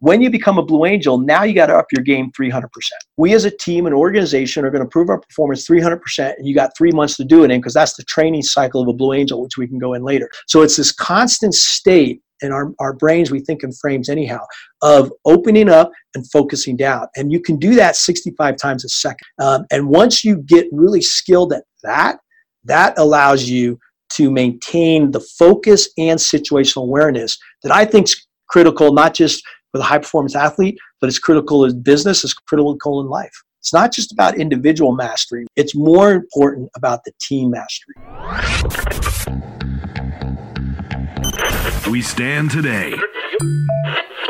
When you become a Blue Angel, now you got to up your game 300%. We as a team and organization are going to improve our performance 300%, and you got three months to do it in because that's the training cycle of a Blue Angel, which we can go in later. So it's this constant state in our, our brains, we think in frames anyhow, of opening up and focusing down. And you can do that 65 times a second. Um, and once you get really skilled at that, that allows you to maintain the focus and situational awareness that I think is critical, not just the high performance athlete, but it's critical in business, it's critical in life. It's not just about individual mastery, it's more important about the team mastery. We stand today.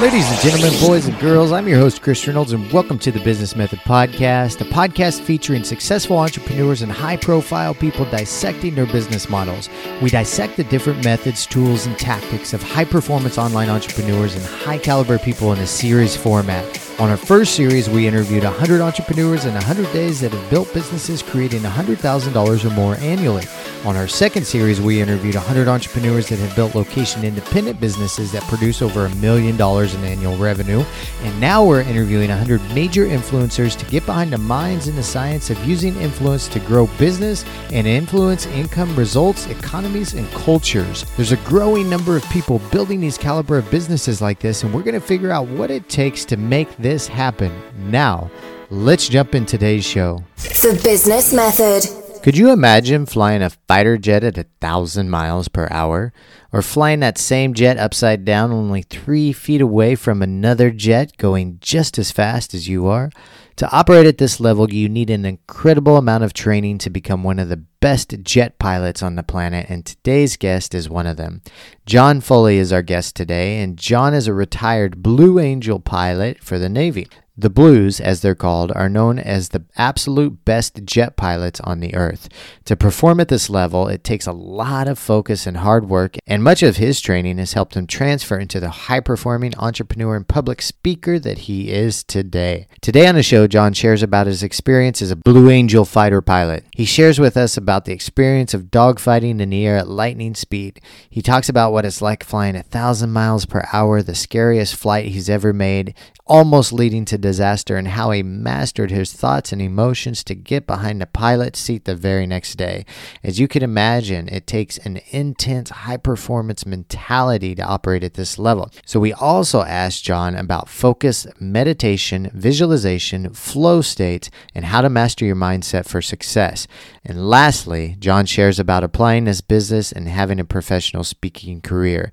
Ladies and gentlemen, boys and girls, I'm your host, Chris Reynolds, and welcome to the Business Method Podcast, a podcast featuring successful entrepreneurs and high profile people dissecting their business models. We dissect the different methods, tools, and tactics of high performance online entrepreneurs and high caliber people in a series format. On our first series, we interviewed 100 entrepreneurs in 100 days that have built businesses creating $100,000 or more annually. On our second series, we interviewed 100 entrepreneurs that have built location independent businesses that produce over a million dollars in annual revenue. And now we're interviewing 100 major influencers to get behind the minds and the science of using influence to grow business and influence income, results, economies, and cultures. There's a growing number of people building these caliber of businesses like this, and we're going to figure out what it takes to make this this happen. Now, let's jump in today's show. The Business Method. Could you imagine flying a fighter jet at a thousand miles per hour? Or flying that same jet upside down only three feet away from another jet going just as fast as you are? To operate at this level, you need an incredible amount of training to become one of the best jet pilots on the planet, and today's guest is one of them. John Foley is our guest today, and John is a retired Blue Angel pilot for the Navy. The Blues, as they're called, are known as the absolute best jet pilots on the earth. To perform at this level, it takes a lot of focus and hard work, and much of his training has helped him transfer into the high performing entrepreneur and public speaker that he is today. Today on the show, John shares about his experience as a Blue Angel fighter pilot. He shares with us about the experience of dogfighting in the air at lightning speed. He talks about what it's like flying a thousand miles per hour, the scariest flight he's ever made, almost leading to disaster, and how he mastered his thoughts and emotions to get behind the pilot's seat the very next day. As you can imagine, it takes an intense, high performance mentality to operate at this level. So, we also asked John about focus, meditation, visualization, flow states, and how to master your mindset for success. And lastly, John shares about applying this business and having a professional speaking career.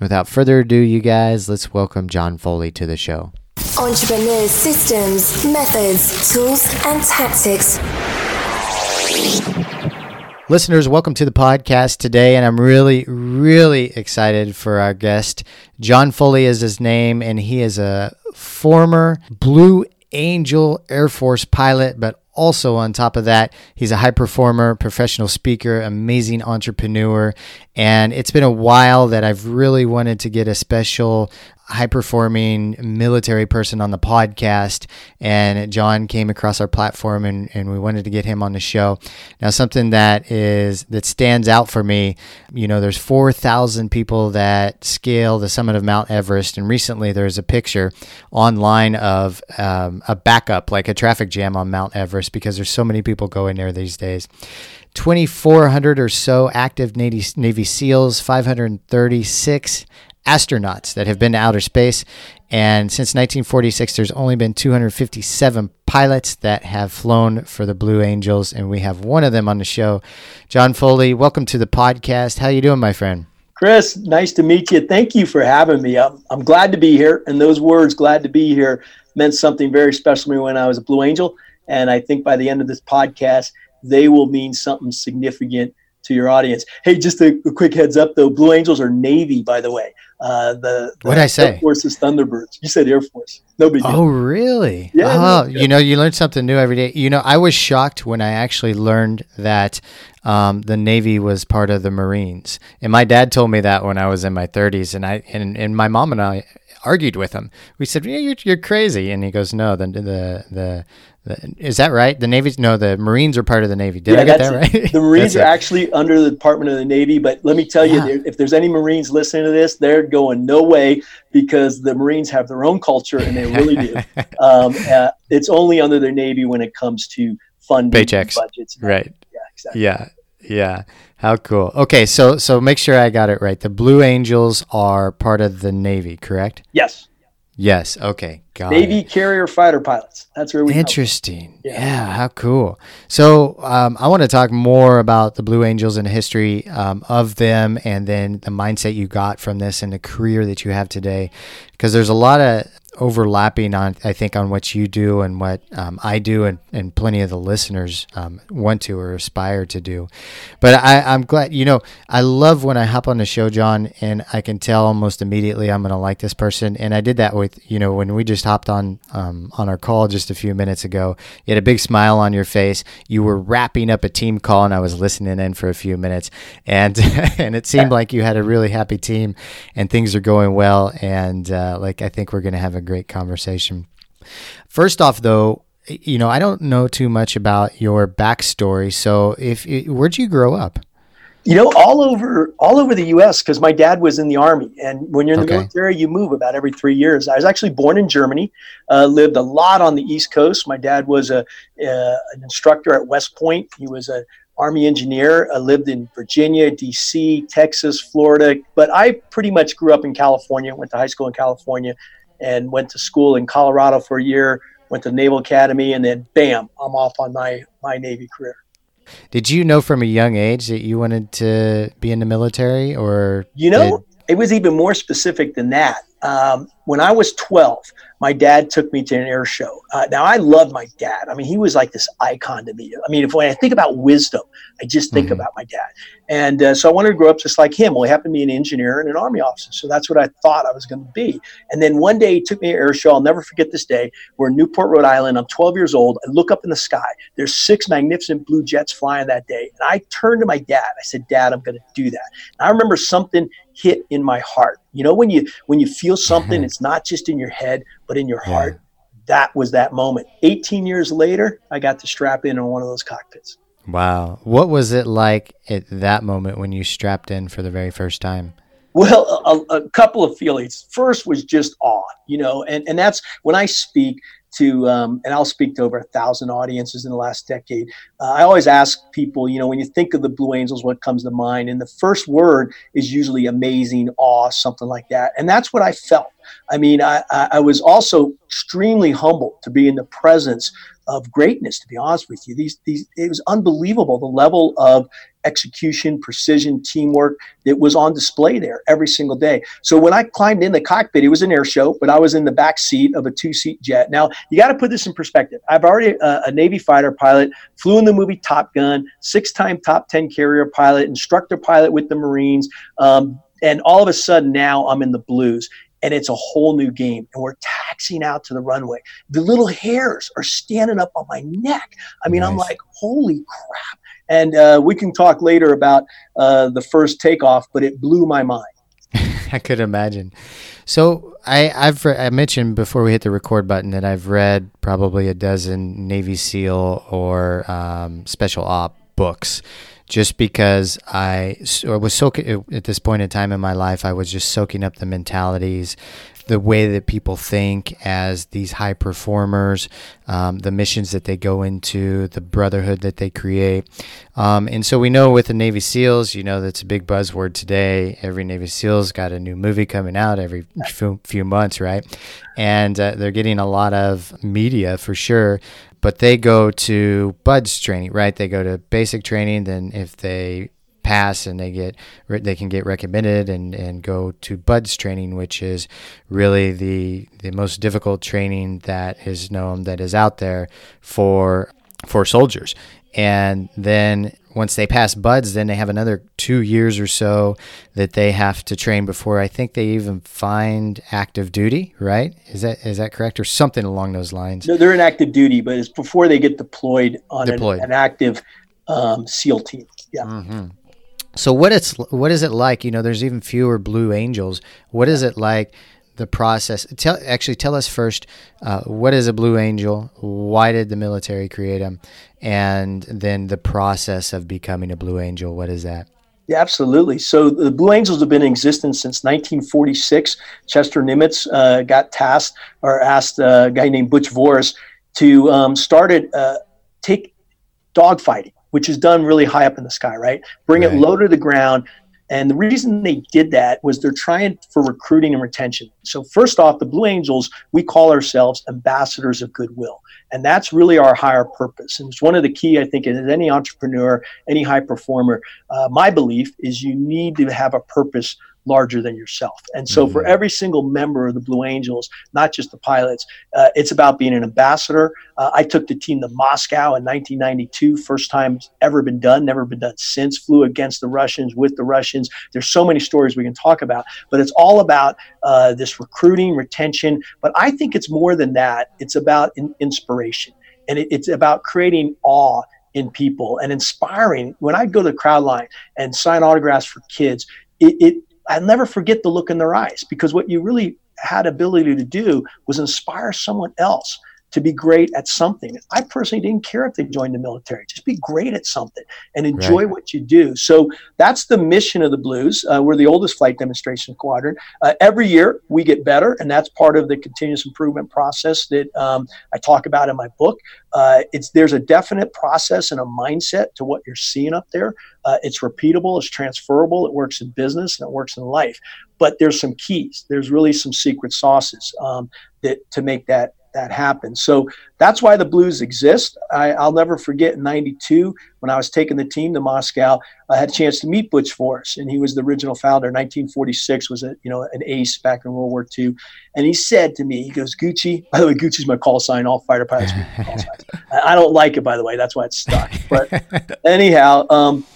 Without further ado, you guys, let's welcome John Foley to the show. Entrepreneurs' systems, methods, tools, and tactics. Listeners, welcome to the podcast today, and I'm really, really excited for our guest. John Foley is his name, and he is a former Blue Angel Air Force pilot, but also on top of that, he's a high performer, professional speaker, amazing entrepreneur. And it's been a while that I've really wanted to get a special high performing military person on the podcast. And John came across our platform and, and we wanted to get him on the show. Now, something that is that stands out for me, you know, there's 4,000 people that scale the summit of Mount Everest. And recently there's a picture online of um, a backup, like a traffic jam on Mount Everest, because there's so many people going there these days. 2,400 or so active Navy, Navy SEALs, 536 astronauts that have been to outer space. And since 1946, there's only been 257 pilots that have flown for the Blue Angels, and we have one of them on the show. John Foley, welcome to the podcast. How you doing, my friend? Chris, nice to meet you. Thank you for having me. I'm, I'm glad to be here. And those words, glad to be here, meant something very special to me when I was a Blue Angel. And I think by the end of this podcast, they will mean something significant to your audience. Hey, just a, a, quick heads up though Blue Angels are Navy, by the way. Uh, the, the What'd I say? Air Force is Thunderbirds. You said Air Force. No big deal. Oh, really? Yeah, Oh, no, you know, you learn something new every day. You know, I was shocked when I actually learned that um, the Navy was part of the Marines, and my dad told me that when I was in my 30s, and I and, and my mom and I argued with him. We said, "Yeah, you're, you're crazy," and he goes, "No, the the the." Is that right? The Navy's no, the Marines are part of the Navy. Did I get that right? The Marines are it. actually under the Department of the Navy, but let me tell you, Yeah. there- if there's any Marines listening to this, they're going no way because the Marines have their own culture and they really do. um, uh, it's only under the Navy when it comes to funding Paychecks. budgets. right. Yeah, exactly. Yeah. Yeah. How cool. Okay, so so make sure I got it right. The Blue Angels are part of the Navy, correct? Yes. Yes. Okay. Got Navy it. carrier fighter pilots. That's where we. Interesting. Yeah. Yeah. How cool. So um, I want to talk more about the Blue Angels and the history um, of them, and then the mindset you got from this and the career that you have today, because there's a lot of overlapping on I think on what you do and what um, I do, and, and plenty of the listeners um, want to or aspire to do. But I, I'm glad. You know, I love when I hop on the show, John, and I can tell almost immediately I'm going to like this person. And I did that with you know when we just hopped on um, on our call just a few minutes ago. You had a big smile on your face. You were wrapping up a team call, and I was listening in for a few minutes, and and it seemed like you had a really happy team, and things are going well. And uh, like I think we're going to have a great conversation. First off, though, you know I don't know too much about your backstory. So if where'd you grow up? You know, all over all over the U.S. because my dad was in the army, and when you're in the Okay. military, you move about every three years. I was actually born in Germany, uh, lived a lot on the East Coast. My dad was a uh, an instructor at West Point. He was a Army engineer. I lived in Virginia, D.C., Texas, Florida, but I pretty much grew up in California. Went to high school in California, and went to school in Colorado for a year. Went to Naval Academy, and then bam, I'm off on my my Navy career. Did you know from a young age that you wanted to be in the military, or You know, it was even more specific than that. Um, when I was 12, my dad took me to an air show. Uh, now, I love my dad. I mean, he was like this icon to me. I mean, if when I think about wisdom, I just think Mhm. about my dad. And uh, so I wanted to grow up just like him. Well, he happened to be an engineer and an army officer. So that's what I thought I was going to be. And then one day he took me to an air show. I'll never forget this day. We're in Newport, Rhode Island. I'm 12 years old. I look up in the sky. There's six magnificent blue jets flying that day. And I turned to my dad. I said, Dad, I'm going to do that. And I remember something hit in my heart. You know, when you when you feel something, mm-hmm. it's not just in your head, but in your Yeah. heart. That was that moment. 18 years later, I got to strap in on one of those cockpits. wow, what was it like at that moment when you strapped in for the very first time? Well, a, a couple of feelings. First was just awe, you know, and, and that's when I speak to, um, and I'll speak to over a thousand audiences in the last decade. Uh, I always ask people, you know, when you think of the Blue Angels, what comes to mind? And the first word is usually amazing, awe, something like that. And that's what I felt. I mean, I, I, was also extremely humbled to be in the presence of greatness. To be honest with you, these these it was unbelievable the level of execution, precision, teamwork that was on display there every single day. So when I climbed in the cockpit, it was an air show, but I was in the back seat of a two-seat jet. Now you got to put this in perspective. I've already uh, a Navy fighter pilot, flew in the movie Top Gun, six-time top ten carrier pilot, instructor pilot with the Marines, um, and all of a sudden now I'm in the Blues and it's a whole new game. And we're taxiing out to the runway. The little hairs are standing up on my neck. I mean, I'm like, holy crap. And uh, we can talk later about uh, the first takeoff, but it blew my mind. I could imagine. So I, I've re- I mentioned before we hit the record button that I've read probably a dozen Navy SEAL or um, Special Op books, just because I was soaking at this point in time in my life. I was just soaking up the mentalities, the way that people think as these high performers, um, the missions that they go into, the brotherhood that they create. Um, and so we know with the Navy SEALs, you know, that's a big buzzword today. Every Navy SEAL's got a new movie coming out every few, few months, right? And uh, they're getting a lot of media for sure. But they go to BUDS training, right? They go to basic training. Then if they pass and they get they can get recommended and and go to buds training which is really the the most difficult training that is known that is out there for for soldiers and then once they pass buds, then they have another two years or so that they have to train before I think they even find active duty. Right? Is that is that correct or something along those lines? No, they're in active duty, but it's before they get deployed on an- An, active um, SEAL team. Yeah. Mm-hmm. So what it's what is it like? You know, there's even fewer Blue Angels. What is it like? The process. Tell actually tell us first. Uh, what is a Blue Angel? Why did the military create them? And then the process of becoming a Blue Angel. What is that? Yeah, absolutely. So the Blue Angels have been in existence since 1946. Chester Nimitz uh, got tasked or asked uh, a guy named Butch Voris to um, start it, uh, take dogfighting, which is done really high up in the sky, right? Bring Right. it low to the ground. And the reason they did that was they're trying for recruiting and retention. So first off, the Blue Angels, we call ourselves ambassadors of goodwill. And that's really our higher purpose. And it's one of the key, I think, as any entrepreneur, any high performer, uh, my belief is you need to have a purpose larger than yourself. And so for Mhm. every single member of the Blue Angels, not just the pilots, uh, it's about being an ambassador. Uh, I took the team to Moscow in 1992, first time ever been done, never been done since. Flew against the Russians, with the Russians. There's so many stories we can talk about, but it's all about uh, this recruiting, retention. But I think it's more than that. It's about in- inspiration, and it, it's about creating awe in people and inspiring. When I go to the crowd line and sign autographs for kids, it, it I'll never forget the look in their eyes because what you really had ability to do was inspire someone else to be great at something. I personally didn't care if they joined the military. Just be great at something and enjoy Right. what you do. So that's the mission of the Blues. Uh, we're the oldest flight demonstration squadron. Uh, every year we get better, and that's part of the continuous improvement process that um, I talk about in my book. Uh, it's there's a definite process and a mindset to what you're seeing up there. Uh, it's repeatable, it's transferable, it works in business and it works in life. But there's some keys. There's really some secret sauces um, that to make that that happen. So that's why the Blues exist. I, I'll never forget in '92 when I was taking the team to Moscow. I had a chance to meet Butch Voris, and he was the original founder. 1946 was a you know an ace back in World War II, and he said to me, he goes, "Gucci." By the way, Gucci's my call sign. All fighter pilots. call signs. I I don't like it, by the way. That's why it's stuck. But anyhow, um,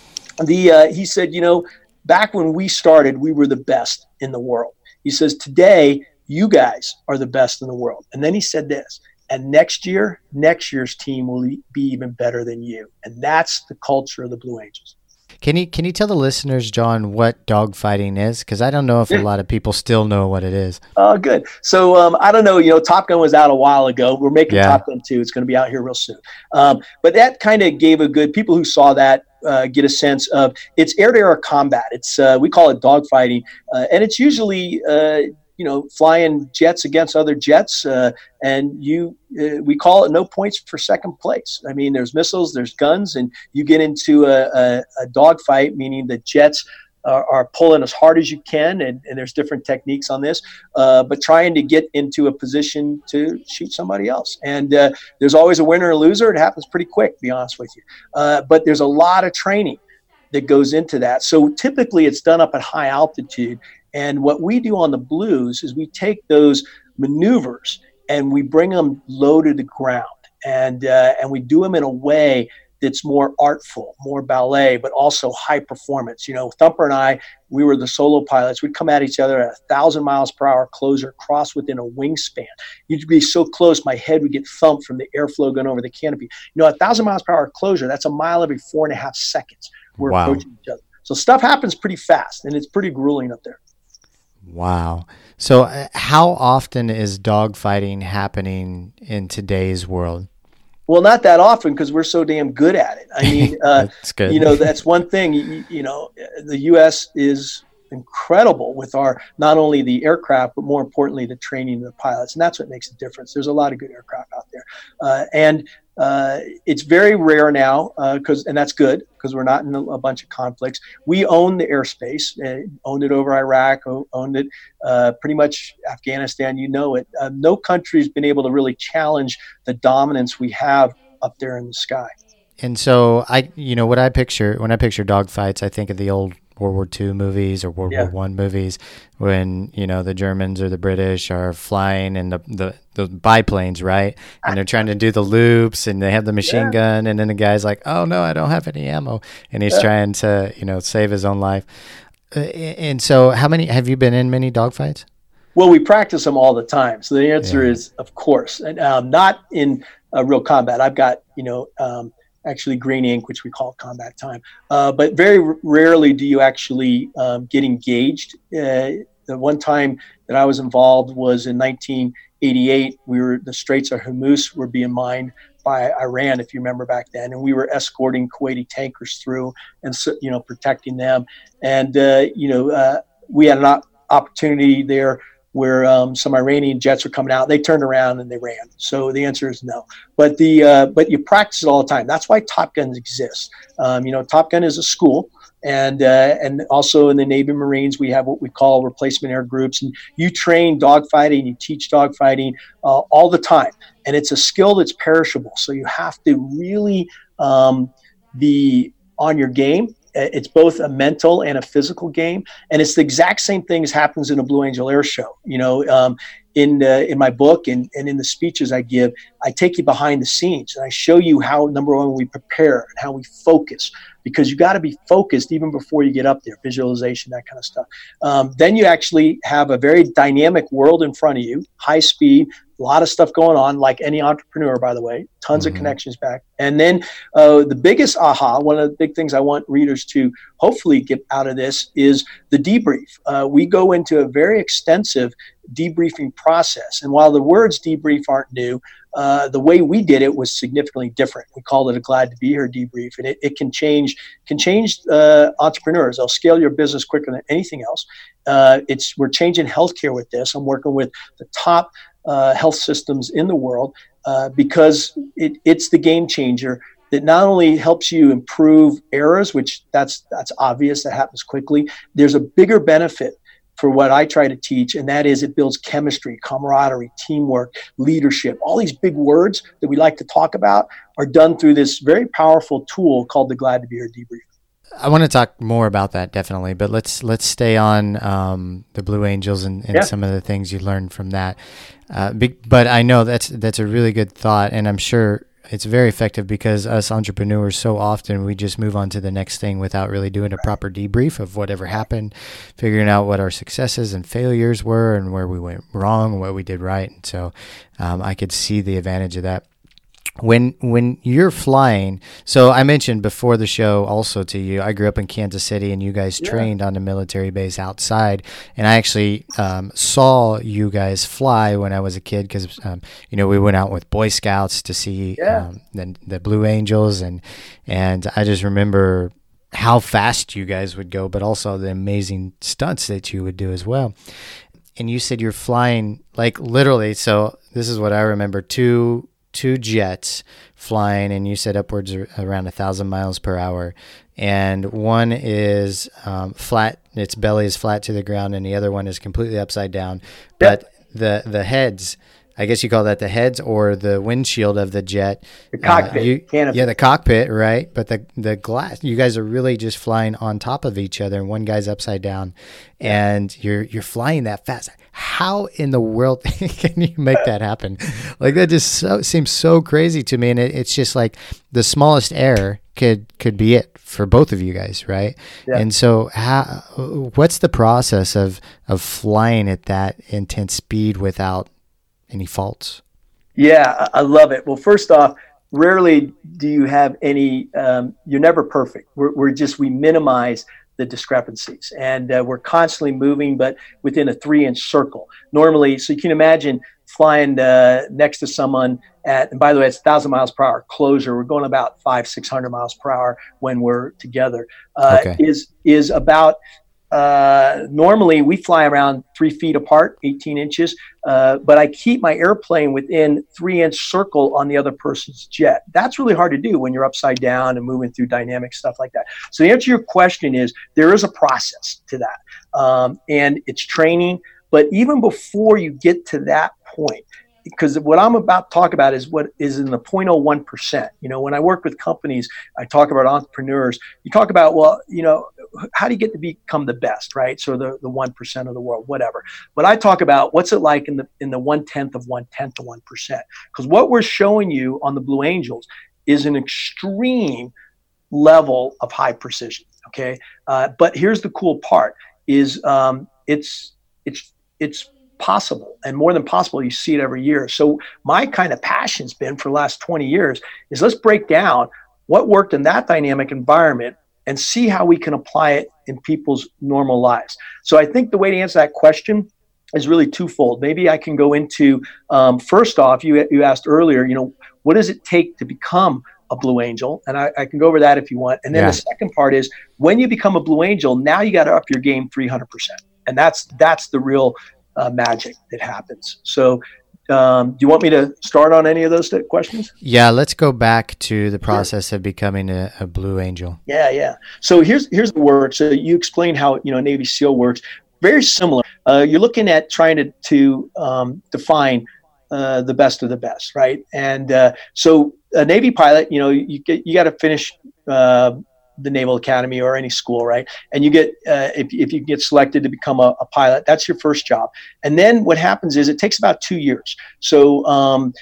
the uh, he said, you know, back when we started, we were the best in the world. He says, today, you guys are the best in the world. And then he said this, and next year, next year's team will be even better than you. And that's the culture of the Blue Angels. Can you can you tell the listeners, John, what dogfighting is? Because I don't know if a lot of people still know what it is. Oh, good. So um, I don't know. You know, Top Gun was out a while ago. We're making Yeah. Top Gun two. It's going to be out here real soon. Um, but that kind of gave a good. People who saw that uh, get a sense of it's air-to-air combat. It's uh, we call it dogfighting, uh, and it's usually uh, you know flying jets against other jets, uh, and you uh, we call it no points for second place. I mean, there's missiles, there's guns, and you get into a, a, a dogfight, meaning the jets are, pulling as hard as you can, and, and there's different techniques on this, uh, but trying to get into a position to shoot somebody else. And uh, there's always a winner and loser. It happens pretty quick, to be honest with you. Uh, but there's a lot of training that goes into that. So typically it's done up at high altitude. And what we do on the blues is we take those maneuvers and we bring them low to the ground. And, uh, and we do them in a way that's more artful, more ballet, but also high performance. You know, Thumper and I, we were the solo pilots. We'd come at each other at a thousand miles per hour closer, cross within a wingspan. You'd be so close, my head would get thumped from the airflow going over the canopy. You know, a thousand miles per hour closure, that's a mile every four and a half seconds. We're Wow. approaching each other. So stuff happens pretty fast, and it's pretty grueling up there. Wow. So, uh, how often is dogfighting happening in today's world? Well, not that often because we're so damn good at it. I mean, uh, you know that's one thing you, you know the us is incredible with our not only the aircraft but more importantly the training of the pilots and that's what makes a difference there's a lot of good aircraft out there uh, and uh, it's very rare now because and that's good because we're not in a, a bunch of conflicts. We own the airspace uh, owned it over iraq owned it uh, pretty much afghanistan you know it. Uh, no country's been able to really challenge the dominance we have up there in the sky. And so I, you know, what I picture when I picture dogfights, I think of the old World War II movies or World Yeah. War One movies when you know the Germans or the British are flying in the, the the biplanes, right? And they're trying to do the loops, and they have the machine Yeah. gun, and then the guy's like, "Oh no, I don't have any ammo," and he's Yeah. trying to you know save his own life. Uh, and so, how many have you been in many dogfights? Well, we practice them all the time. So the answer is, of course, and um, not in uh, real combat. I've got, you know, um, actually green ink, which we call combat time. Uh, but very r- rarely do you actually um, get engaged. Uh, the one time that I was involved was in 1988. We were the Straits of Hormuz were being mined by Iran, if you remember back then, and we were escorting Kuwaiti tankers through and you know protecting them. And uh, you know uh, we had an op- opportunity there where um, some Iranian jets were coming out. They turned around and they ran. So the answer is no. But the uh, but you practice it all the time. That's why Top Guns exists. Um, you know, Top Gun is a school, and uh, and also in the Navy Marines we have what we call replacement air groups, and you train dogfighting, you teach dogfighting uh, all the time, and it's a skill that's perishable. So you have to really um, be on your game. It's both a mental and a physical game, and it's the exact same thing as happens in a Blue Angel Air Show. You know, um, in uh, in my book and, and in the speeches I give, I take you behind the scenes and I show you how number one we prepare and how we focus because you got to be focused even before you get up there, visualization, that kind of stuff. Um, then you actually have a very dynamic world in front of you, high speed, a lot of stuff going on, like any entrepreneur, by the way, tons Mhm. of connections back. And then uh, the biggest aha, one of the big things I want readers to hopefully get out of this is the debrief. Uh, we go into a very extensive debriefing process. And while the words debrief aren't new, uh, the way we did it was significantly different. We called it a glad to be here debrief, and it, it can change can change uh, entrepreneurs. They'll scale your business quicker than anything else. Uh, it's we're changing healthcare with this. I'm working with the top uh, health systems in the world uh, because it, it's the game changer that not only helps you improve errors, which that's that's obvious that happens quickly. There's a bigger benefit for what I try to teach, and that is it builds chemistry, camaraderie, teamwork, leadership. All these big words that we like to talk about are done through this very powerful tool called the Glad to Be Here debrief. I want to talk more about that definitely, but let's let's stay on um, the Blue Angels and, and Yeah. some of the things you learned from that. Uh, be, but I know that's that's a really good thought, and I'm sure it's very effective because us entrepreneurs so often we just move on to the next thing without really doing a proper debrief of whatever happened, figuring out what our successes and failures were and where we went wrong and what we did right. And so um, I could see the advantage of that when when you're flying so i mentioned before the show also to you i grew up in kansas city and you guys Yeah. trained on a military base outside and i actually um, saw you guys fly when i was a kid because um, you know we went out with boy scouts to see Yeah. um, the, the blue angels and and i just remember how fast you guys would go but also the amazing stunts that you would do as well and you said you're flying like literally so this is what i remember two two jets flying and you said upwards around a thousand miles per hour. And one is um, flat its belly is flat to the ground and the other one is completely upside down. But the the heads i guess you call that the heads or the windshield of the jet The cockpit, uh, you- yeah the cockpit right? But the the glass you guys are really just flying on top of each other and one guy's upside down and you're you're flying that fast how in the world can you make that happen like that just so, seems so crazy to me and it, it's just like the smallest error could could be it for both of you guys right Yeah. and so how what's the process of of flying at that intense speed without any faults Yeah, I love it. Well, first off, rarely do you have any, um, you're never perfect. We're, we're just, we minimize the discrepancies and uh, we're constantly moving, but within a three inch circle. Normally, so you can imagine flying uh, next to someone at, and by the way, it's 1,000 miles per hour closure. We're going about five, 600 miles per hour when we're together. Uh, Okay. Is is about uh, normally we fly around three feet apart, 18 inches, uh, but I keep my airplane within three inch circle on the other person's jet. That's really hard to do when you're upside down and moving through dynamic stuff like that. So the answer to your question is there is a process to that, um, and it's training. But even before you get to that point, because what I'm about to talk about is what is in the 0.01 percent. You know, when I work with companies, I talk about entrepreneurs. You talk about well, you know, how do you get to become the best, right? So the the one percent of the world, whatever. But I talk about what's it like in the in the one tenth of one tenth to one percent. Because what we're showing you on the Blue Angels is an extreme level of high precision. Okay, uh, but here's the cool part: is um, it's it's it's possible and more than possible you see it every year. So my kind of passion's been for the last 20 years is let's break down what worked in that dynamic environment and see how we can apply it in people's normal lives. So i think the way to answer that question is really twofold. Maybe i can go into um, first off you, you asked earlier you know what does it take to become a blue angel? And I, I can go over that if you want. And then Yeah. the second part is when you become a blue angel now you got to up your game 300% and that's that's the real uh, magic that happens. So um, do you want me to start on any of those th- questions? Yeah, let's go back to the process of becoming a, a Blue Angel. yeah yeah. So here's here's the work so you explain how you know navy seal works. Very similar. Uh, you're looking at trying to to um, define uh, the best of the best right? And uh, so a navy pilot you know you get you got to finish uh, the naval academy or any school right? And you get uh, if, if you get selected to become a, a pilot that's your first job. And then what happens is it takes about two years. So um,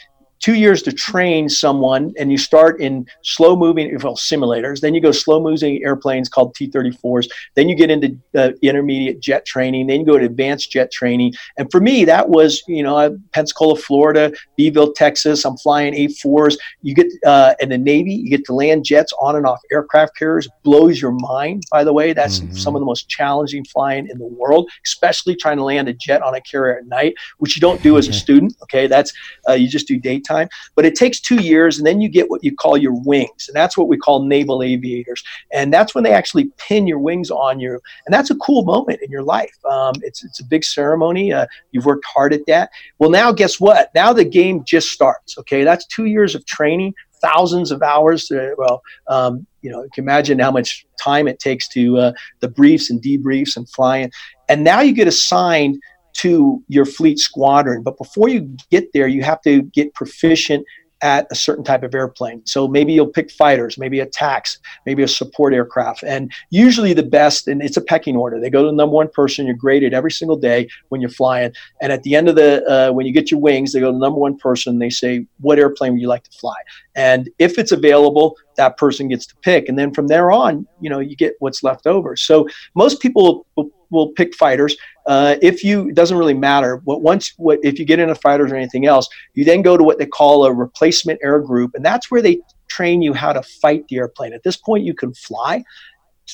two years to train someone and you start in slow moving well simulators then you go slow moving airplanes called t-34s then you get into uh, intermediate jet training then you go to advanced jet training. And for me that was you know uh, pensacola florida beeville texas i'm flying a4s you get uh, in the navy you get to land jets on and off aircraft carriers. Blows your mind by the way. That's Mhm. some of the most challenging flying in the world especially trying to land a jet on a carrier at night which you don't do as a student okay? That's uh, you just do daytime but it takes two years and then you get what you call your wings and that's what we call naval aviators and that's when they actually pin your wings on you and that's a cool moment in your life. Um, it's, it's a big ceremony uh, you've worked hard at that. Well now guess what? Now the game just starts okay? That's two years of training thousands of hours uh, well um, you know you can imagine how much time it takes to uh, the briefs and debriefs and flying and now you get assigned to your fleet squadron. But before you get there, you have to get proficient at a certain type of airplane. So maybe you'll pick fighters, maybe attacks, maybe a support aircraft. And usually the best, and it's a pecking order. They go to the number one person. You're graded every single day when you're flying. And at the end of the, uh, when you get your wings, they go to the number one person. They say, what airplane would you like to fly? And if it's available, that person gets to pick. And then from there on, you know, you get what's left over. So most people will, will pick fighters. Uh, if you, it doesn't really matter. What once, what if you get into fighters or anything else, you then go to what they call a replacement air group, and that's where they train you how to fight the airplane. At this point, you can fly,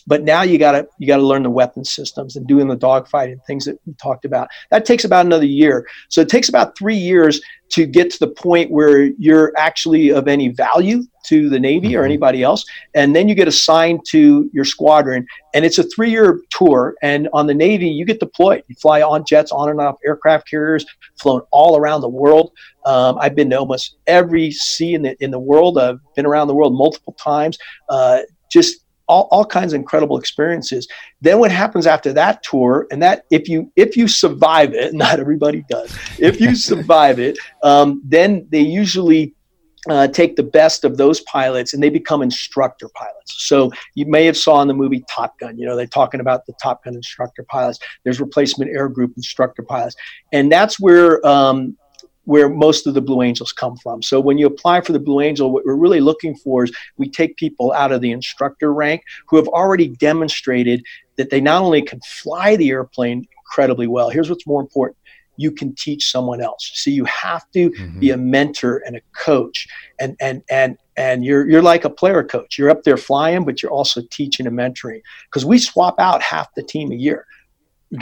but now you gotta you gotta learn the weapon systems and doing the dogfighting things that we talked about. That takes about another year. So it takes about three years to get to the point where you're actually of any value to the Navy or Mhm. anybody else, and then you get assigned to your squadron. And it's a three-year tour. And on the Navy, you get deployed. You fly on jets, on and off aircraft carriers, flown all around the world. Um, I've been to almost every sea in the in the world. I've been around the world multiple times. Uh, just all, all kinds of incredible experiences. Then what happens after that tour, and that if you if you survive it, not everybody does. If you survive it, um, then they usually uh, take the best of those pilots and they become instructor pilots. So you may have saw in the movie Top Gun, you know, they're talking about the Top Gun instructor pilots. There's replacement air group instructor pilots, and that's where um, where most of the Blue Angels come from. So when you apply for the Blue Angel, what we're really looking for is we take people out of the instructor rank who have already demonstrated that they not only can fly the airplane incredibly well. Here's what's more important. You can teach someone else. So you have to Mhm. be a mentor and a coach and and and and you're you're like a player coach you're up there flying but you're also teaching and mentoring because we swap out half the team a year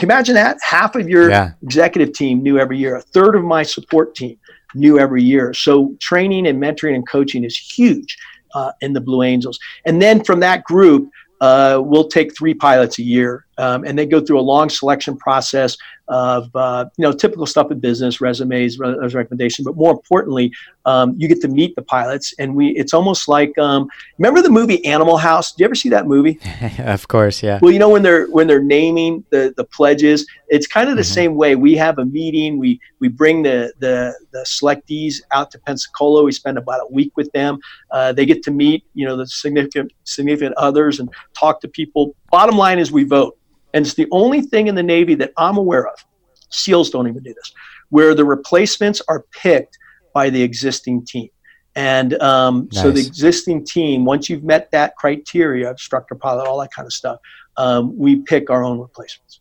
imagine that? Half of your Yeah. executive team new every year. A third of my support team new every year. So training and mentoring and coaching is huge uh, in the blue angels. And then from that group uh, we'll take three pilots a year um, and they go through a long selection process of uh, you know typical stuff in business, resumes, res- recommendation. But more importantly, um, you get to meet the pilots, and we it's almost like um, remember the movie Animal House? Do you ever see that movie? of course, yeah. Well, you know when they're when they're naming the the pledges, it's kind of the mm-hmm. same way. We have a meeting. We we bring the the the selectees out to Pensacola. We spend about a week with them. Uh, they get to meet you know the significant significant others and talk to people. Bottom line is we vote, and it's the only thing in the Navy that I'm aware of. SEALs don't even do this, where the replacements are picked by the existing team. And um, nice. so the existing team, once you've met that criteria, instructor, pilot, all that kind of stuff, um, we pick our own replacements.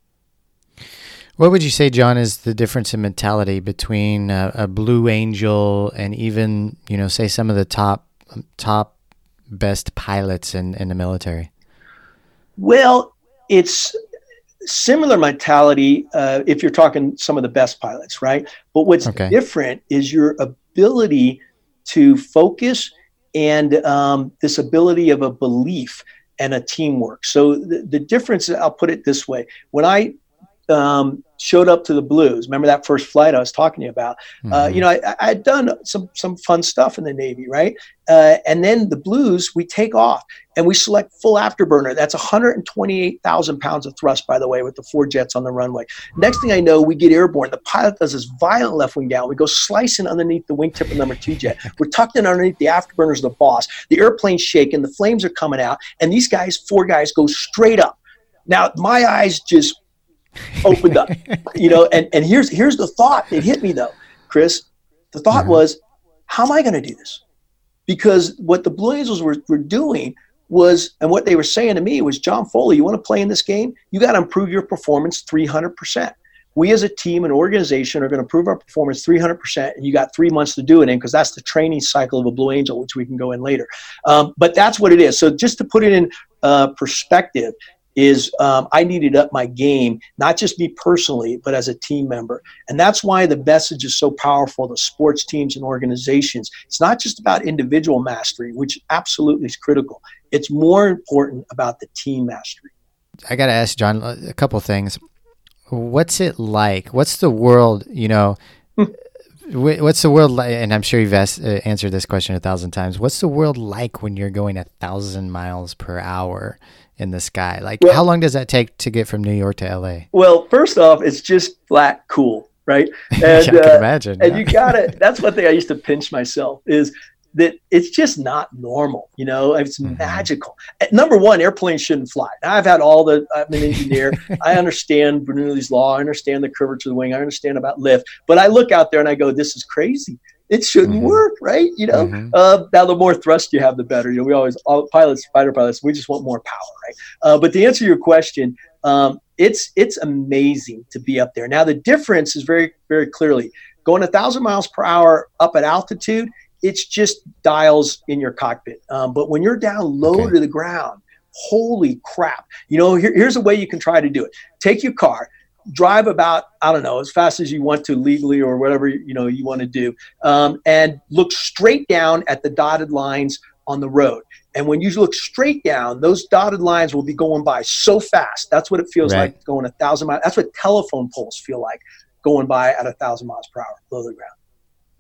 What would you say, John, is the difference in mentality between a, a Blue Angel and even, you know, say some of the top top best pilots in, in the military? Well, it's similar mentality uh, if you're talking some of the best pilots, right? But what's okay. different is your ability to focus and um, this ability of a belief and a teamwork. So the, the difference, I'll put it this way: when I um, showed up to the Blues. Remember that first flight I was talking to you about? Uh, mm-hmm. Uh, you know, I, had done some some fun stuff in the Navy, right? Uh, and then the Blues, we take off and we select full afterburner. That's 128,000 pounds of thrust, by the way, with the four jets on the runway. Next thing I know, we get airborne. The pilot does this violent left wing down. We go slicing underneath the wingtip of number two jet. We're tucked in underneath the afterburners of the boss. The airplane's shaking. The flames are coming out, and these guys, four guys, go straight up. Now my eyes just opened up, you know. And and here's here's the thought. It hit me though, Chris. The thought mm-hmm. was, how am I going to do this? Because what the Blue Angels were, were doing was, and what they were saying to me was, John Foley, you want to play in this game? You got to improve your performance 300%. We as a team and organization are going to improve our performance 300%, and you got three months to do it in because that's the training cycle of a Blue Angel, which we can go in later. Um, but that's what it is. So just to put it in uh, perspective, is um, I needed up my game, not just me personally, but as a team member. And that's why the message is so powerful to sports teams and organizations. It's not just about individual mastery, which absolutely is critical. It's more important about the team mastery. I got to ask John a couple things. What's it like? What's the world, you know? What's the world like? And I'm sure you've asked, uh, answered this question a thousand times. What's the world like when you're going a thousand miles per hour? in the sky. Like, well, how long does that take to get from New York to LA? Well, first off, it's just flat cool, right? And, yeah, I can uh, imagine. And yeah. you got it. That's one thing I used to pinch myself is that it's just not normal. You know, it's mm-hmm. magical. Number one, airplanes shouldn't fly. Now, I've had all the. I'm an engineer. I understand Bernoulli's law. I understand the curvature of the wing. I understand about lift. But I look out there and I go, "This is crazy." it shouldn't mm-hmm. work, right? You know, mm-hmm. uh, now the more thrust you have, the better. You know, we always all pilots, fighter pilots, we just want more power, right? Uh, but to answer your question, um, it's it's amazing to be up there. Now the difference is very very clearly going a thousand miles per hour up at altitude. It's just dials in your cockpit. Um, but when you're down low okay. to the ground, holy crap! You know, here, here's a way you can try to do it. Take your car drive about i don't know as fast as you want to legally or whatever you know you want to do um, and look straight down at the dotted lines on the road and when you look straight down those dotted lines will be going by so fast that's what it feels right. like going a thousand miles that's what telephone poles feel like going by at a thousand miles per hour below the ground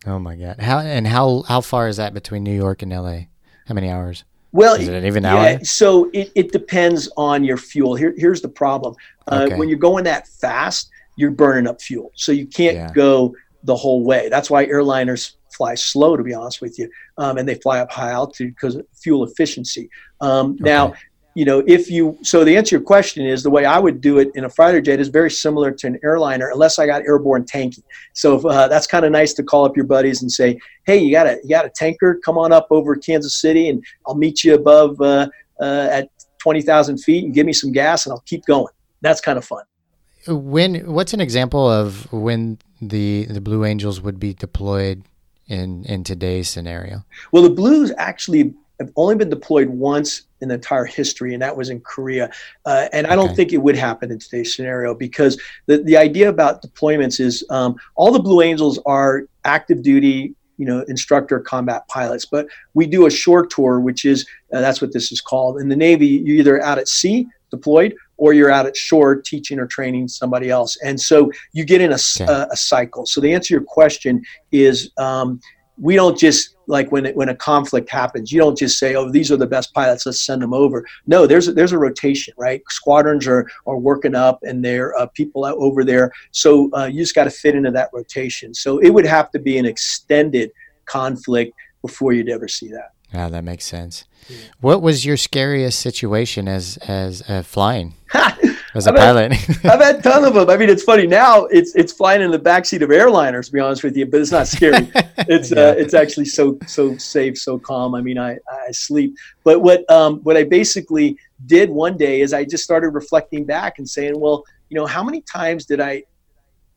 oh my god how and how how far is that between new york and la how many hours well, is it even hour? Yeah, so it, it depends on your fuel. Here, here's the problem. Uh, okay. When you're going that fast, you're burning up fuel. So you can't yeah. go the whole way. That's why airliners fly slow, to be honest with you, um, and they fly up high altitude because of fuel efficiency. Um, okay. Now, you know, if you so the answer to your question is the way I would do it in a fighter jet is very similar to an airliner, unless I got airborne tanking. So if, uh, that's kind of nice to call up your buddies and say, "Hey, you got a you got a tanker? Come on up over Kansas City, and I'll meet you above uh, uh, at twenty thousand feet, and give me some gas, and I'll keep going." That's kind of fun. When what's an example of when the the Blue Angels would be deployed in in today's scenario? Well, the Blues actually have only been deployed once in the entire history, and that was in Korea. Uh, and I don't think it would happen in today's scenario because the, the idea about deployments is um, all the Blue Angels are active duty, you know, instructor combat pilots, but we do a shore tour, which is uh, that's what this is called. In the Navy, you're either out at sea deployed or you're out at shore teaching or training somebody else. And so you get in a, Okay. a, a cycle. So the answer to your question is um, we don't just like when it, when a conflict happens, you don't just say, "Oh, these are the best pilots. Let's send them over." No, there's a, there's a rotation, right? Squadrons are are working up, and there are people out over there. So uh, you just got to fit into that rotation. So it would have to be an extended conflict before you'd ever see that. Yeah, that makes sense. What was your scariest situation as as uh, flying as a I bet- pilot? I've had a ton of them. I mean, it's funny now. It's it's flying in the backseat of airliners, to be honest with you, but it's not scary. It's Yeah. uh, it's actually so so safe, so calm. I mean, I I sleep. But what um what I basically did one day is I just started reflecting back and saying, well, you know, how many times did I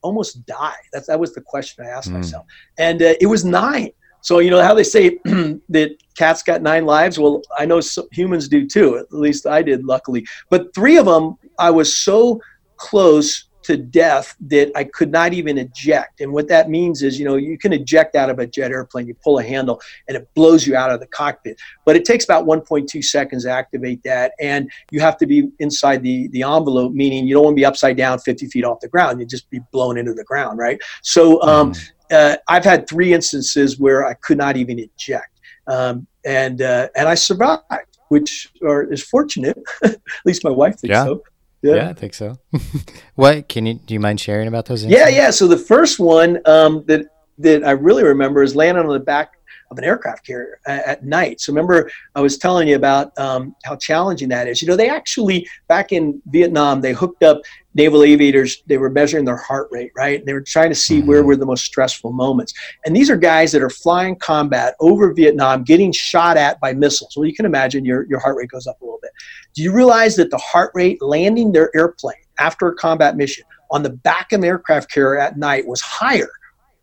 almost die? That that was the question I asked Mm. myself, and uh, it was nine. So you know how they say that cats got nine lives. Well, I know humans do too. At least I did, luckily. But three of them, I was so close to death that I could not even eject. And what that means is, you know, you can eject out of a jet airplane. You pull a handle and it blows you out of the cockpit. But it takes about 1.2 seconds to activate that, and you have to be inside the the envelope, meaning you don't want to be upside down 50 feet off the ground. You'd just be blown into the ground, right? So um, uh, I've had three instances where I could not even eject, um, and uh, and I survived, which are, is fortunate. At least my wife thinks Yeah. so. yeah. I think so. what can you do? You mind sharing about those? Yeah, yeah. So the first one um, that that I really remember is landing on the back of an aircraft carrier at, at night. So remember, I was telling you about um, how challenging that is. You know, they actually back in Vietnam they hooked up naval aviators. They were measuring their heart rate, right? They were trying to see where Mhm. were the most stressful moments. And these are guys that are flying combat over Vietnam, getting shot at by missiles. Well, you can imagine your your heart rate goes up a little bit. Do you realize that the heart rate landing their airplane after a combat mission on the back of an aircraft carrier at night was higher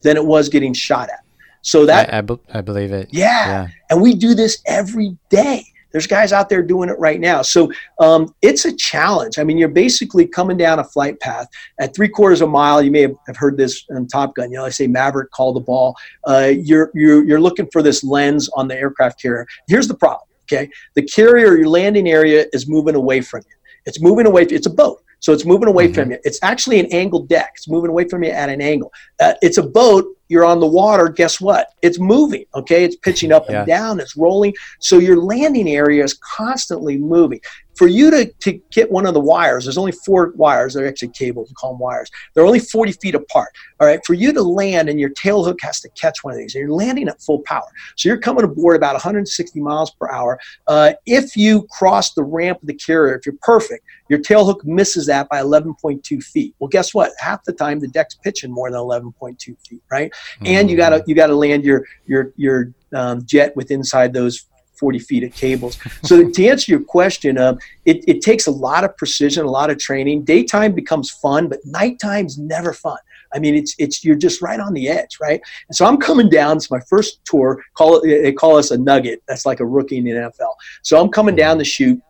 than it was getting shot at? So that, I, I, be- I believe it. yeah. Yeah. And we do this every day. There's guys out there doing it right now. So um, it's a challenge. I mean, you're basically coming down a flight path at three quarters of a mile. You may have, have heard this on Top Gun. You know, I say Maverick call the ball. Uh, you're, you're, you're looking for this lens on the aircraft carrier. Here's the problem. Okay. The carrier, your landing area is moving away from you. It's moving away. It's a boat. So it's moving away Mhm. from you. It's actually an angled deck. It's moving away from you at an angle. Uh, it's a boat. You're on the water. Guess what? It's moving. Okay. It's pitching up Yeah. and down. It's rolling. So your landing area is constantly moving. For you to, to get one of the wires, there's only four wires. They're actually cables. You call them wires. They're only 40 feet apart. All right. For you to land and your tail hook has to catch one of these, and you're landing at full power. So you're coming aboard about 160 miles per hour. Uh, if you cross the ramp of the carrier, if you're perfect, your tail hook misses that by 11.2 feet. Well, guess what? Half the time the deck's pitching more than 11.2 feet, right? and you gotta you gotta land your your your um, jet with inside those 40 feet of cables. So to answer your question, um, it, it takes a lot of precision, a lot of training. Daytime becomes fun, but nighttime's never fun. I mean, it's it's you're just right on the edge, right? And so I'm coming down. It's my first tour. Call it they call us a nugget. That's like a rookie in the NFL. So I'm coming down the chute.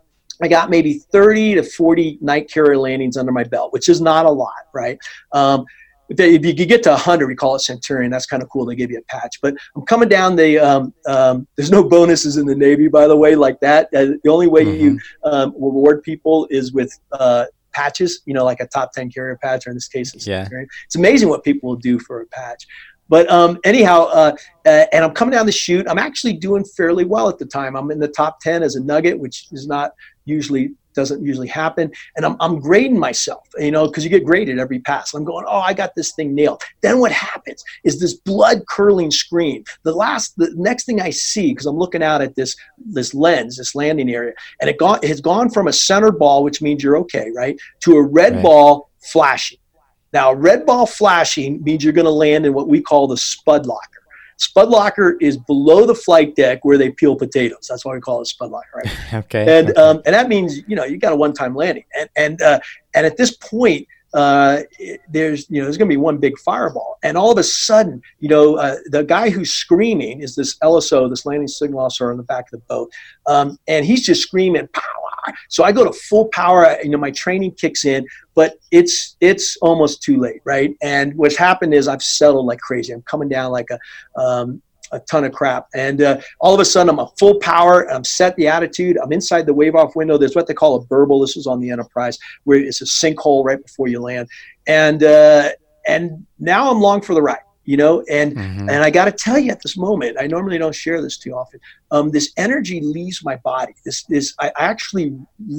I got maybe 30 to 40 night carrier landings under my belt, which is not a lot, right? Um, they- if you could get to 100, we call it Centurion. That's kind of cool. They give you a patch. But I'm coming down the, um, um, there's no bonuses in the Navy, by the way, like that. Uh, the only way you um, reward people is with uh, patches, you know, like a top 10 carrier patch, or in this case, it's Yeah. Centurion. It's amazing what people will do for a patch. But um, anyhow, uh, uh, and I'm coming down the chute. I'm actually doing fairly well at the time. I'm in the top 10 as a nugget, which is not usually doesn't usually happen. And I'm, I'm grading myself, you know, because you get graded every pass. I'm going, oh, I got this thing nailed. Then what happens is this blood curdling scream. The last, the next thing I see, because I'm looking out at this this lens, this landing area, and it, gone, it has gone from a center ball, which means you're okay, right, to a red Right. ball flashing. Now, red ball flashing means you're going to land in what we call the spud locker. Spud locker is below the flight deck where they peel potatoes. That's why we call it spud locker, right? Okay. and um, and that means you know you got a one-time landing, and and uh, and at this point. Uh, there's you know there's going to be one big fireball, and all of a sudden you know uh, the guy who's screaming is this LSO, this landing signal officer on the back of the boat, um, and he's just screaming power. So I go to full power, you know my training kicks in, but it's it's almost too late, right? And what's happened is I've settled like crazy. I'm coming down like a um, a ton of crap. And uh, all of a sudden, I'm a full power. I'm set the attitude. I'm inside the wave off window. There's what they call a burble. This was on the Enterprise, where it's a sinkhole right before you land. And uh, and now I'm long for the ride. You know, and Mhm. and I got to tell you at this moment, I normally don't share this too often. Um, this energy leaves my body. This this I I actually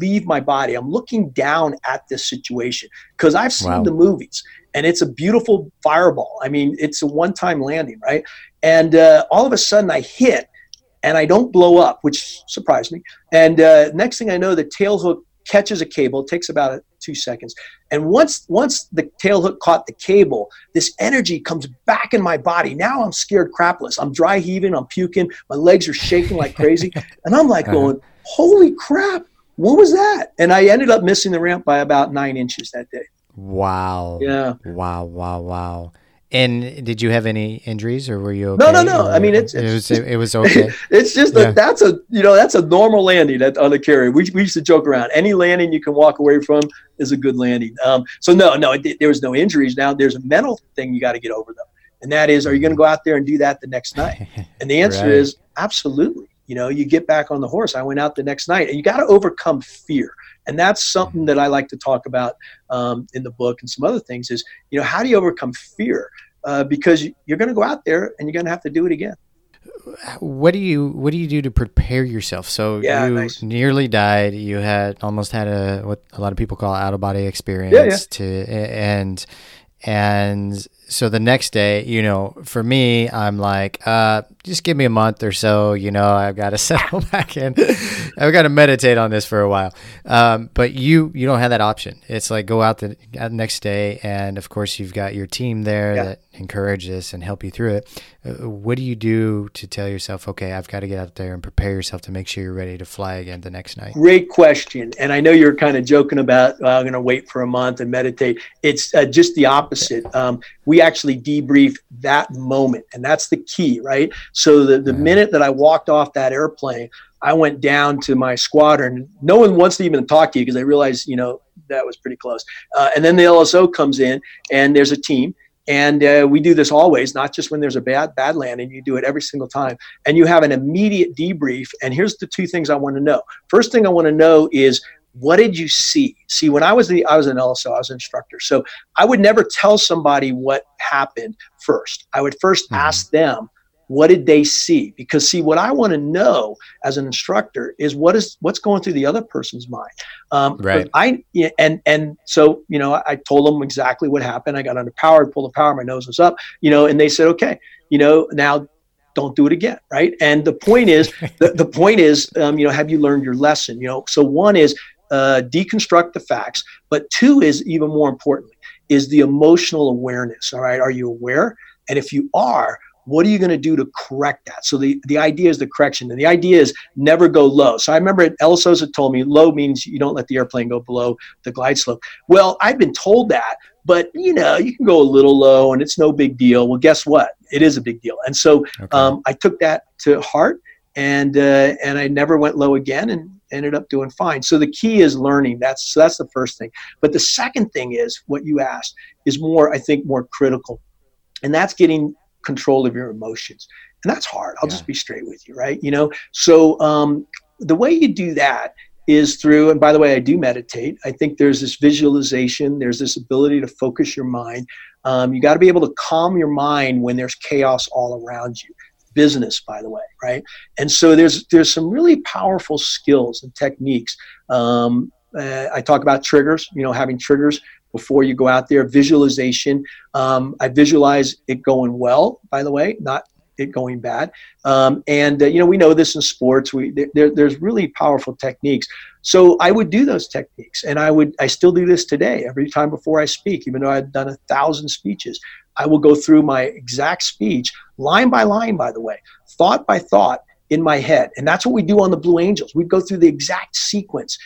leave my body. I'm looking down at this situation because I've seen Wow. the movies, and it's a beautiful fireball. I mean, it's a one-time landing, right? And uh, all of a sudden, I hit, and I don't blow up, which surprised me. And uh, next thing I know, the tail hook catches a cable. It takes about two seconds. And once once the tail hook caught the cable, this energy comes back in my body. Now I'm scared crapless. I'm dry heaving. I'm puking. My legs are shaking like crazy. And I'm like Uh-huh. going, holy crap, what was that? And I ended up missing the ramp by about nine inches that day. Wow. Yeah. Wow, wow, wow. And did you have any injuries or were you okay? No, no, no. or- I mean, it's- it was it, was okay. It's just Yeah. that that's a you know that's a normal landing at, on the carrier. We, we used to joke around. Any landing you can walk away from is a good landing. Um, so no, no, it, there was no injuries. Now there's a mental thing you got to get over though, and that is, are you going to go out there and do that the next night? And the answer Right. is absolutely. You know, you get back on the horse. I went out the next night, and you got to overcome fear, and that's something that I like to talk about um, in the book and some other things. Is you know, how do you overcome fear? Uh, because you're going to go out there and you're going to have to do it again. what do you what do you do to prepare yourself? So Yeah, you nice. nearly died. You had almost had a what a lot of people call out of body experience. Yeah, yeah. To and and so the next day, you know, for me, I'm like, uh, just give me a month or so. You know, I've got to settle back in. I've got to meditate on this for a while. Um, but you you don't have that option. It's like go out the uh, next day, and of course you've got your team there Yeah. that encourage this and help you through it. Uh, what do you do to tell yourself, okay, I've got to get out there and prepare yourself to make sure you're ready to fly again the next night? Great question. And I know you're kind of joking about, "Well, I'm going to wait for a month and meditate. It's uh, just the opposite. Um, we actually debrief that moment. And that's the key, right? So the, the minute that I walked off that airplane, I went down to my squadron. No one wants to even talk to you because they realize, you know, that was pretty close. Uh, and then the LSO comes in and there's a team. And uh, we do this always, not just when there's a bad bad landing. You do it every single time, and you have an immediate debrief. And here's the two things I want to know. First thing I want to know is what did you see? See, when I was the I was an LSO, I was an instructor, so I would never tell somebody what happened first. I would 1st Mhm. ask them what did they see because see what i want to know as an instructor is what is what's going through the other person's mind um, Right. i and and so you know i told them exactly what happened i got under power pulled the power my nose was up you know and they said okay you know now don't do it again right and the point is the, the point is um, you know have you learned your lesson you know so one is uh, deconstruct the facts but two is even more importantly is the emotional awareness all right? Are you aware? And if you are what are you going to do to correct that? So the, the idea is the correction and the idea is never go low. So i remember lsos had told me low means you don't let the airplane go below the glide slope. Well i've been told that but you know you can go a little low and it's no big deal. Well guess what? It is a big deal. And so Okay. um, I took that to heart, and uh, and I never went low again, and ended up doing fine. So the key is learning. That's that's the first thing. But the second thing is what you asked is more, I think, more critical, and that's getting control of your emotions, and that's hard. I'll Yeah. just be straight with you, right? You know, so um, the way you do that is through and by the way i do meditate i think there's this visualization there's this ability to focus your mind um, you got to be able to calm your mind when there's chaos all around you business by the way right? And so there's there's some really powerful skills and techniques. Um, uh, i talk about triggers you know having triggers before you go out there visualization. Um, i visualize it going well by the way not it going bad. Um, and uh, you know we know this in sports. We there, there's really powerful techniques. So i would do those techniques and i would i still do this today. Every time before i speak even though i've done a thousand speeches i will go through my exact speech line by line by the way thought by thought in my head. And that's what we do on the blue angels. We go through the exact sequence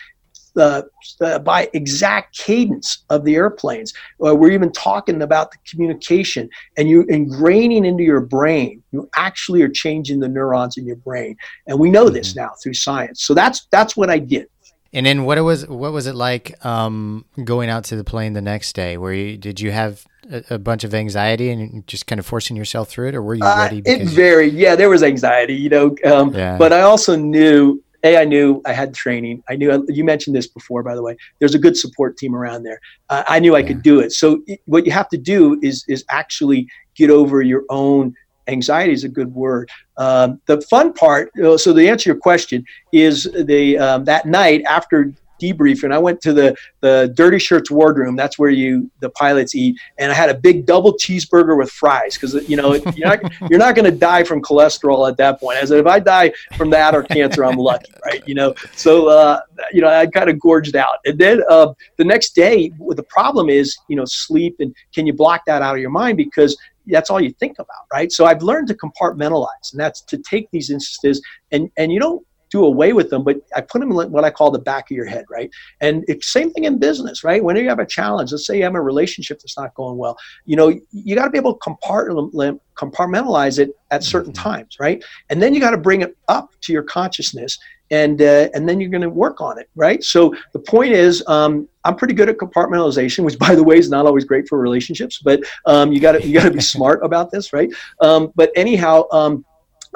uh, uh, by exact cadence of the airplanes. Uh, we're even talking about the communication, and you ingraining into your brain. You actually are changing the neurons in your brain, and we know this now through science. So that's that's what I did. And then what it was what was it like um, going out to the plane the next day? Where you did you have a, a bunch of anxiety and just kind of forcing yourself through it, or were you Uh, ready? it varied. Yeah, there was anxiety, you know. Um, Yeah. But I also knew, a, I knew I had training. I knew you mentioned this before, by the way. There's a good support team around there. Uh, I knew I could do it. So it, what you have to do is is actually get over your own anxiety. Is a good word. Um, the fun part. So the answer to your question is the um, that night after debriefing, I went to the the dirty shirts wardroom. That's where you the pilots eat, and I had a big double cheeseburger with fries because you know you're not you're not going to die from cholesterol at that point. As if I die from that or cancer, I'm lucky, right? You know, so uh, you know I kind of gorged out, and then uh, the next day, the problem is you know sleep and can you block that out of your mind because that's all you think about, right? So I've learned to compartmentalize, and that's to take these instances and and you don't do away with them, but I put them in what I call the back of your head, right? And it's same thing in business, right? Whenever you have a challenge, let's say you have a relationship that's not going well, you know, you got to be able to compartmentalize it at certain times, right? And then you got to bring it up to your consciousness, and uh, and then you're going to work on it, right? So the point is, um, I'm pretty good at compartmentalization, which by the way is not always great for relationships, but um, you got to you got to be smart about this, right? Um, but anyhow.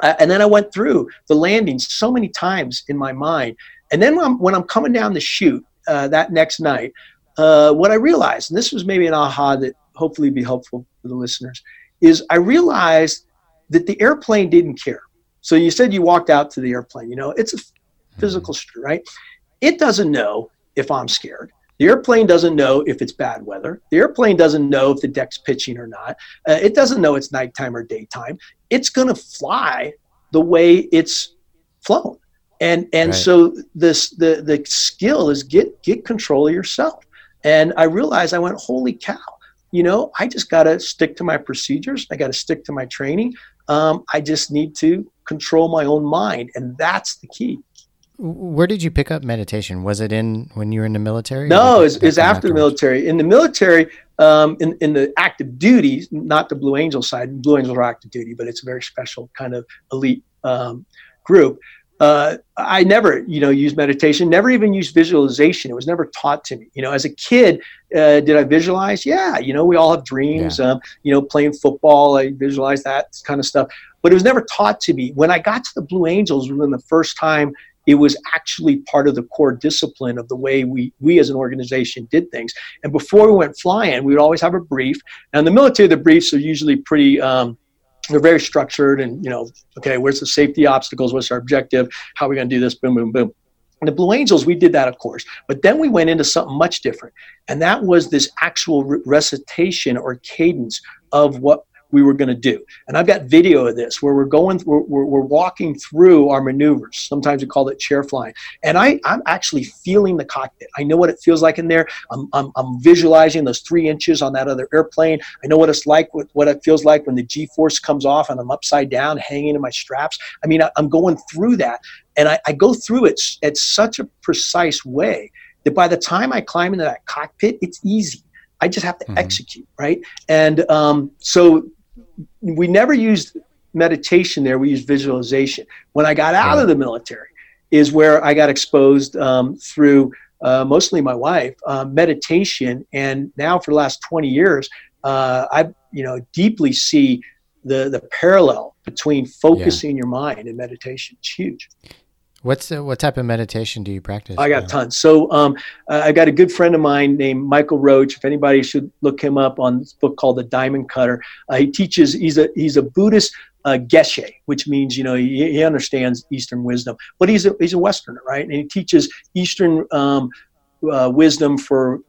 Uh, and then I went through the landing so many times in my mind. And then when I'm, when I'm coming down the chute uh, that next night, uh, what I realized, and this was maybe an aha that hopefully be helpful for the listeners, is I realized that the airplane didn't care. So you said you walked out to the airplane. You know, it's a physical, right? It doesn't know if I'm scared. The airplane doesn't know if it's bad weather. The airplane doesn't know if the deck's pitching or not. Uh, it doesn't know it's nighttime or daytime. It's going to fly the way it's flown. And and Right. so this the the skill is get get control of yourself. And I realized I went, holy cow, you know, I just got to stick to my procedures. I got to stick to my training. Um, I just need to control my own mind, and that's the key. Where did you pick up meditation? Was it in when you were in the military? No, it's, it's it up after the military. In the military, um, in, in the active duty, not the Blue Angel side. Blue Angels are active duty, but it's a very special kind of elite um, group. Uh, I never, you know, used meditation. Never even used visualization. It was never taught to me. You know, as a kid, uh, did I visualize? Yeah, you know, we all have dreams. Um, you know, playing football, I visualized that kind of stuff. But it was never taught to me. When I got to the Blue Angels, when the first time it was actually part of the core discipline of the way we we as an organization did things. And before we went flying, we would always have a brief. Now in the military, the briefs are usually pretty. Um, they're very structured, and you know, okay, where's the safety obstacles? What's our objective? How are we going to do this? Boom, boom, boom. In the Blue Angels, we did that, of course, but then we went into something much different, and that was this actual recitation or cadence of what we were going to do. And I've got video of this where we're going, we're, we're, we're walking through our maneuvers. Sometimes we call it chair flying. And I, I'm actually feeling the cockpit. I know what it feels like in there. I'm, I'm, I'm visualizing those three inches on that other airplane. I know what it's like, what, what it feels like when the G force comes off and I'm upside down hanging in my straps. I mean, I, I'm going through that. And I, I go through it at such a precise way that by the time I climb into that cockpit, it's easy. I just have to Mhm. execute, right? And um, so we never used meditation there. We used visualization. When I got out of the military, is where I got exposed um, through uh, mostly my wife uh, meditation, and now for the last 20 years, uh, I you know deeply see the the parallel between focusing your mind and meditation. It's huge. What's the, what type of meditation do you practice? I got now? tons. So um, uh, I got a good friend of mine named Michael Roach. If anybody should look him up on this book called The Diamond Cutter. Uh, he teaches. He's a he's a Buddhist uh, geshe, which means you know he, he understands Eastern wisdom, but he's a he's a Westerner, right? And he teaches Eastern um, uh, wisdom for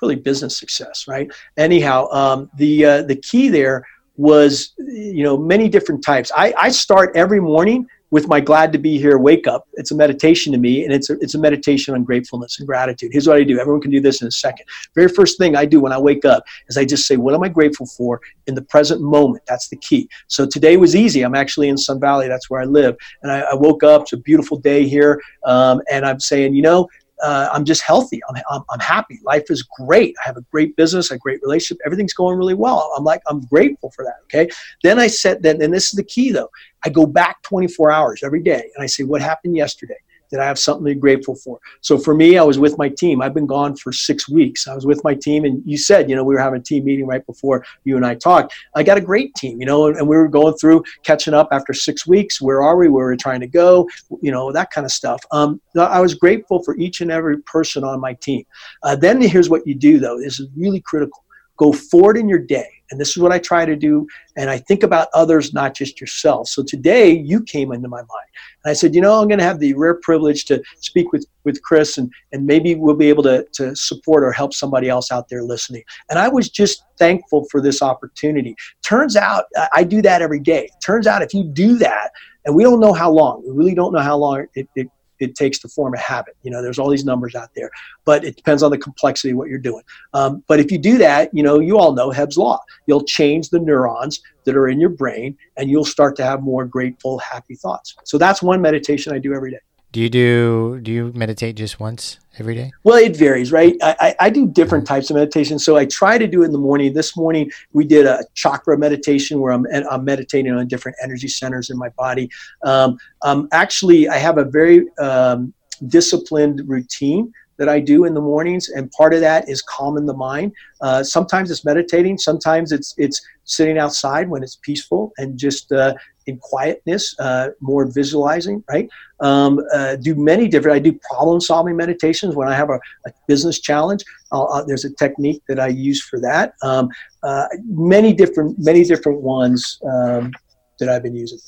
really business success, right? Anyhow, um, the uh, the key there was you know many different types. I, I start every morning with my glad to be here wake up. It's a meditation to me, and it's a, it's a meditation on gratefulness and gratitude. Here's what I do. Everyone can do this in a second. Very first thing I do when I wake up is I just say, what am I grateful for in the present moment? That's the key. So today was easy. I'm actually in Sun Valley. That's where I live. And I, I woke up. It's a beautiful day here. Um, and I'm saying, you know, uh, I'm just healthy. I'm, I'm, I'm happy. Life is great. I have a great business, a great relationship. Everything's going really well. I'm like, I'm grateful for that. Okay. Then I said that, and this is the key though. I go back 24 hours every day and I say, what happened yesterday? Did I have something to be grateful for? So for me, I was with my team. I've been gone for six weeks. I was with my team, and you said, you know, we were having a team meeting right before you and I talked. I got a great team, you know, and, and we were going through catching up after six weeks. Where are we? Where we're trying to go? You know, that kind of stuff. Um, I was grateful for each and every person on my team. Uh, then here's what you do, though. This is really critical. Go forward in your day and this is what I try to do. And I think about others, not just yourself. So today you came into my mind. And I said, you know, I'm going to have the rare privilege to speak with, with Chris and, and maybe we'll be able to, to support or help somebody else out there listening. And I was just thankful for this opportunity. Turns out I do that every day. Turns out if you do that, and we don't know how long, we really don't know how long it, it it takes to form a habit. You know, there's all these numbers out there, but it depends on the complexity of what you're doing. Um, but if you do that, you know, you all know Hebb's law. You'll change the neurons that are in your brain, and you'll start to have more grateful, happy thoughts. So that's one meditation I do every day. Do you do do you meditate just once every day? Well, it varies, right? I, I, I, do different types of meditation. So I try to do it in the morning. This morning we did a chakra meditation where I'm, I'm meditating on different energy centers in my body. Um, um, actually, I have a very um, disciplined routine that I do in the mornings, and part of that is calming the mind. Uh, sometimes it's meditating, sometimes it's it's sitting outside when it's peaceful and just uh, in quietness, uh, more visualizing, right? Um, uh, do many different, I do problem solving meditations when I have a, a business challenge. Uh, there's a technique that I use for that. Um, uh, many different, many different ones um, that I've been using.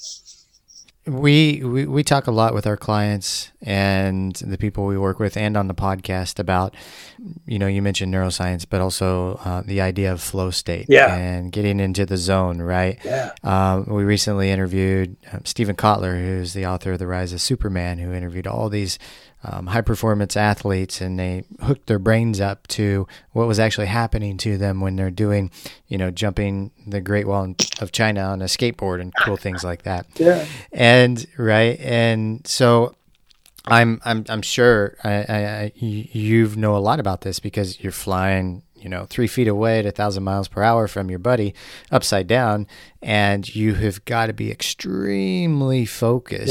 We, we we talk a lot with our clients and the people we work with, and on the podcast about, you know, you mentioned neuroscience, but also uh, the idea of flow state, yeah. and getting into the zone, right? Yeah. Um, we recently interviewed um, Steven Kotler, who's the author of The Rise of Superman, who interviewed all these um, high performance athletes and they hooked their brains up to what was actually happening to them when they're doing, you know, jumping the Great Wall of China on a skateboard and cool things like that. Yeah. And right. And so I'm, I'm, I'm sure I, I, you know a lot about this because you're flying you know, three feet away at a thousand miles per hour from your buddy upside down, and you have got to be extremely focused.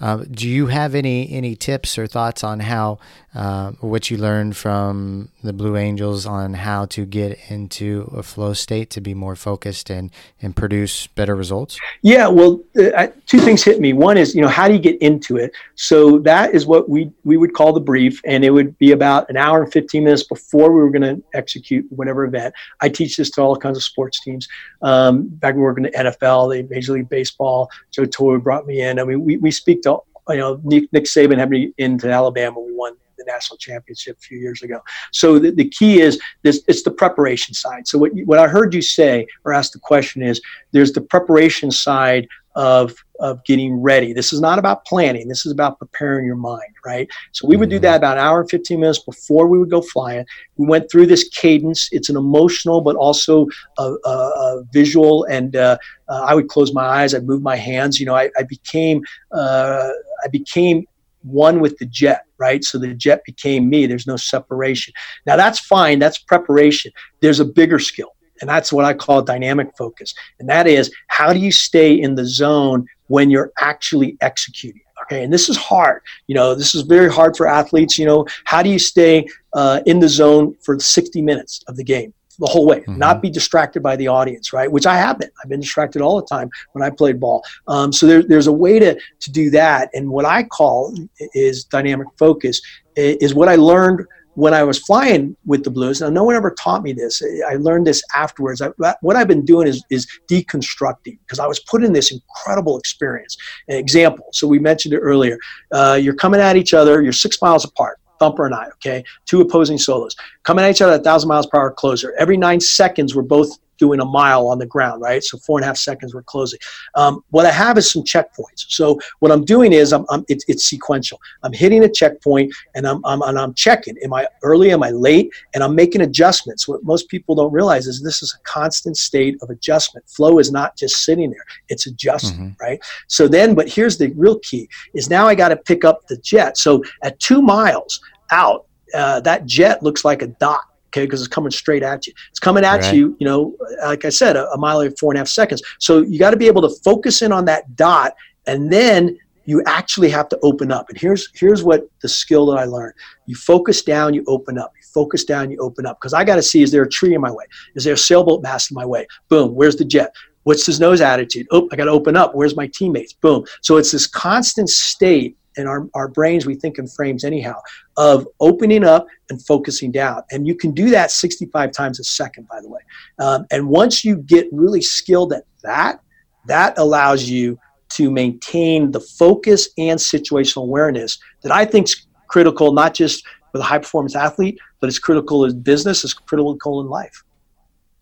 Yeah. Um, do you have any any tips or thoughts on how uh, what you learned from the Blue Angels on how to get into a flow state to be more focused and and produce better results? Yeah, well, uh, two things hit me. One is you know how do you get into it? So that is what we we would call the brief, and it would be about an hour and fifteen minutes before we were going to execute whatever event. I teach this to all kinds of sports teams. Um, back when we were working at NFL, the Major League Baseball, Joe Torre brought me in. I mean, we, we speak to, you know, Nick, Nick Saban had me into Alabama. We won the national championship a few years ago. So the, the key is this, it's the preparation side. So what, what I heard you say or ask the question is there's the preparation side of of getting ready. This is not about planning. This is about preparing your mind, right? So we would do mm-hmm. that about an hour and 15 minutes before we would go flying. We went through this cadence. It's an emotional, but also a, a, a visual. And uh, uh, I would close my eyes. I'd move my hands. You know, I, I became uh, I became one with the jet, right? So the jet became me. There's no separation. Now that's fine. That's preparation. There's a bigger skill and that's what I call dynamic focus. And that is how do you stay in the zone when you're actually executing? Okay, and this is hard. You know, this is very hard for athletes. You know, how do you stay uh, in the zone for 60 minutes of the game? the whole way, mm-hmm. not be distracted by the audience, right? Which I have been. I've been distracted all the time when I played ball. Um, so there, there's a way to, to do that. And what I call is dynamic focus is what I learned when I was flying with the Blues, now no one ever taught me this. I learned this afterwards. I, what I've been doing is, is deconstructing because I was put in this incredible experience. An example. So we mentioned it earlier. Uh, you're coming at each other. You're six miles apart. Thumper and I, okay, two opposing solos coming at each other at 1,000 miles per hour closer. Every nine seconds, we're both doing a mile on the ground, right? So four and a half seconds we're closing. Um, what I have is some checkpoints. So what I'm doing is I'm, I'm it's, it's, sequential. I'm hitting a checkpoint and I'm, I'm and I'm checking. Am I early? Am I late? And I'm making adjustments. What most people don't realize is this is a constant state of adjustment. Flow is not just sitting there; it's adjusting, mm-hmm. right? So then, but here's the real key: is now I got to pick up the jet. So at two miles out, uh, that jet looks like a dot okay, because it's coming straight at you. It's coming at right. you, you know, like I said, a, a mile every four and a half seconds. So you got to be able to focus in on that dot and then you actually have to open up. And here's here's what the skill that I learned. You focus down, you open up. You focus down, you open up. Because I got to see is there a tree in my way? Is there a sailboat mast in my way? Boom, where's the jet? What's his nose attitude? Oh, I got to open up. Where's my teammates? Boom. So it's this constant state in our, our brains, we think in frames anyhow, of opening up and focusing down. And you can do that 65 times a second, by the way. Um, and once you get really skilled at that, that allows you to maintain the focus and situational awareness that I think is critical, not just for the high performance athlete, but it's critical in business, it's critical in life.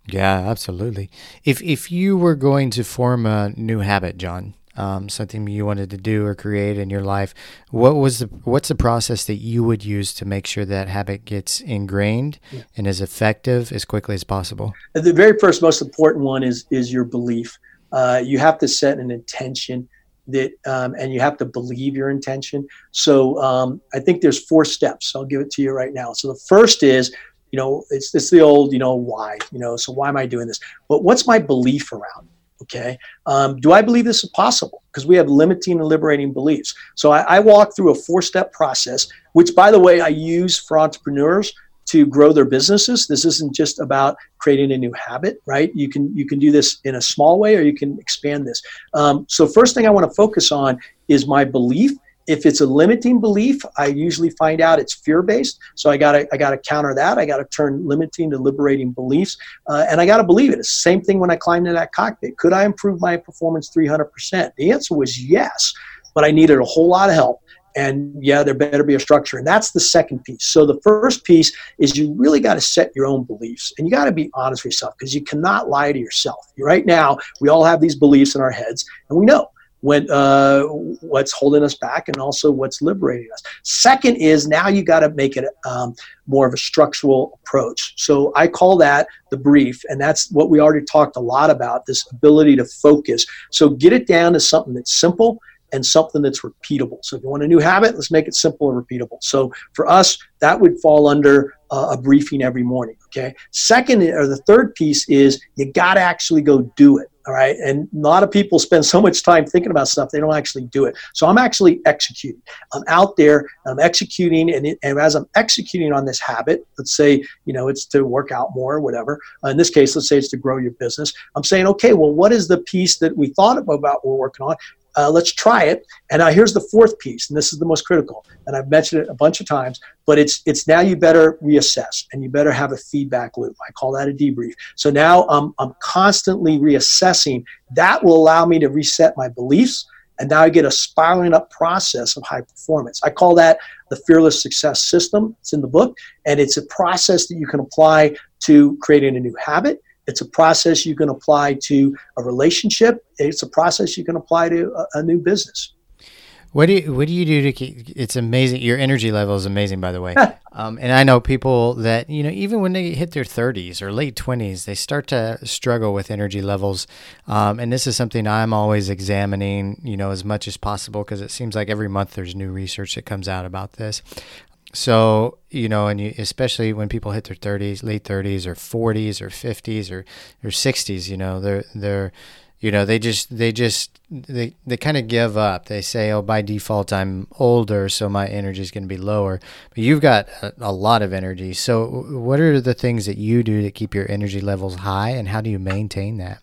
Yeah, absolutely. If if you were going to form a new habit, John, um, something you wanted to do or create in your life, what was the what's the process that you would use to make sure that habit gets ingrained yeah. and is effective as quickly as possible? The very first, most important one is is your belief. Uh, you have to set an intention that, um, and you have to believe your intention. So um, I think there's four steps. I'll give it to you right now. So the first is, you know, it's it's the old, you know, why, you know, so why am I doing this? But what's my belief around? Okay, um, do I believe this is possible? Because we have limiting and liberating beliefs. So I, I walk through a four-step process, which, by the way, I use for entrepreneurs to grow their businesses. This isn't just about creating a new habit, right? You can you can do this in a small way, or you can expand this. Um, so first thing I want to focus on is my belief. If it's a limiting belief, I usually find out it's fear-based. So I gotta I gotta counter that. I gotta turn limiting to liberating beliefs, uh, and I gotta believe it. The same thing when I climbed in that cockpit. Could I improve my performance 300%? The answer was yes, but I needed a whole lot of help and yeah there better be a structure and that's the second piece so the first piece is you really got to set your own beliefs and you got to be honest with yourself because you cannot lie to yourself right now we all have these beliefs in our heads and we know uh, what's holding us back and also what's liberating us second is now you got to make it um, more of a structural approach so i call that the brief and that's what we already talked a lot about this ability to focus so get it down to something that's simple and something that's repeatable. So if you want a new habit, let's make it simple and repeatable. So for us, that would fall under uh, a briefing every morning. Okay. Second, or the third piece is you got to actually go do it. All right. And a lot of people spend so much time thinking about stuff, they don't actually do it. So I'm actually executing. I'm out there, I'm executing. And, it, and as I'm executing on this habit, let's say, you know, it's to work out more or whatever. Uh, in this case, let's say it's to grow your business. I'm saying, okay, well, what is the piece that we thought about we're working on? Uh, let's try it. And now here's the fourth piece, and this is the most critical. And I've mentioned it a bunch of times, but it's it's now you better reassess and you better have a feedback loop. I call that a debrief. So now I'm I'm constantly reassessing. That will allow me to reset my beliefs, and now I get a spiraling up process of high performance. I call that the fearless success system. It's in the book, and it's a process that you can apply to creating a new habit it's a process you can apply to a relationship. It's a process you can apply to a, a new business. What do you What do you do to keep? It's amazing. Your energy level is amazing, by the way. um, and I know people that you know, even when they hit their thirties or late twenties, they start to struggle with energy levels. Um, and this is something I'm always examining, you know, as much as possible because it seems like every month there's new research that comes out about this. So, you know, and you, especially when people hit their 30s, late 30s or 40s or 50s or, or 60s, you know, they're, they're, you know, they just, they just, they, they kind of give up. They say, oh, by default, I'm older, so my energy is going to be lower. But you've got a, a lot of energy. So, what are the things that you do to keep your energy levels high, and how do you maintain that?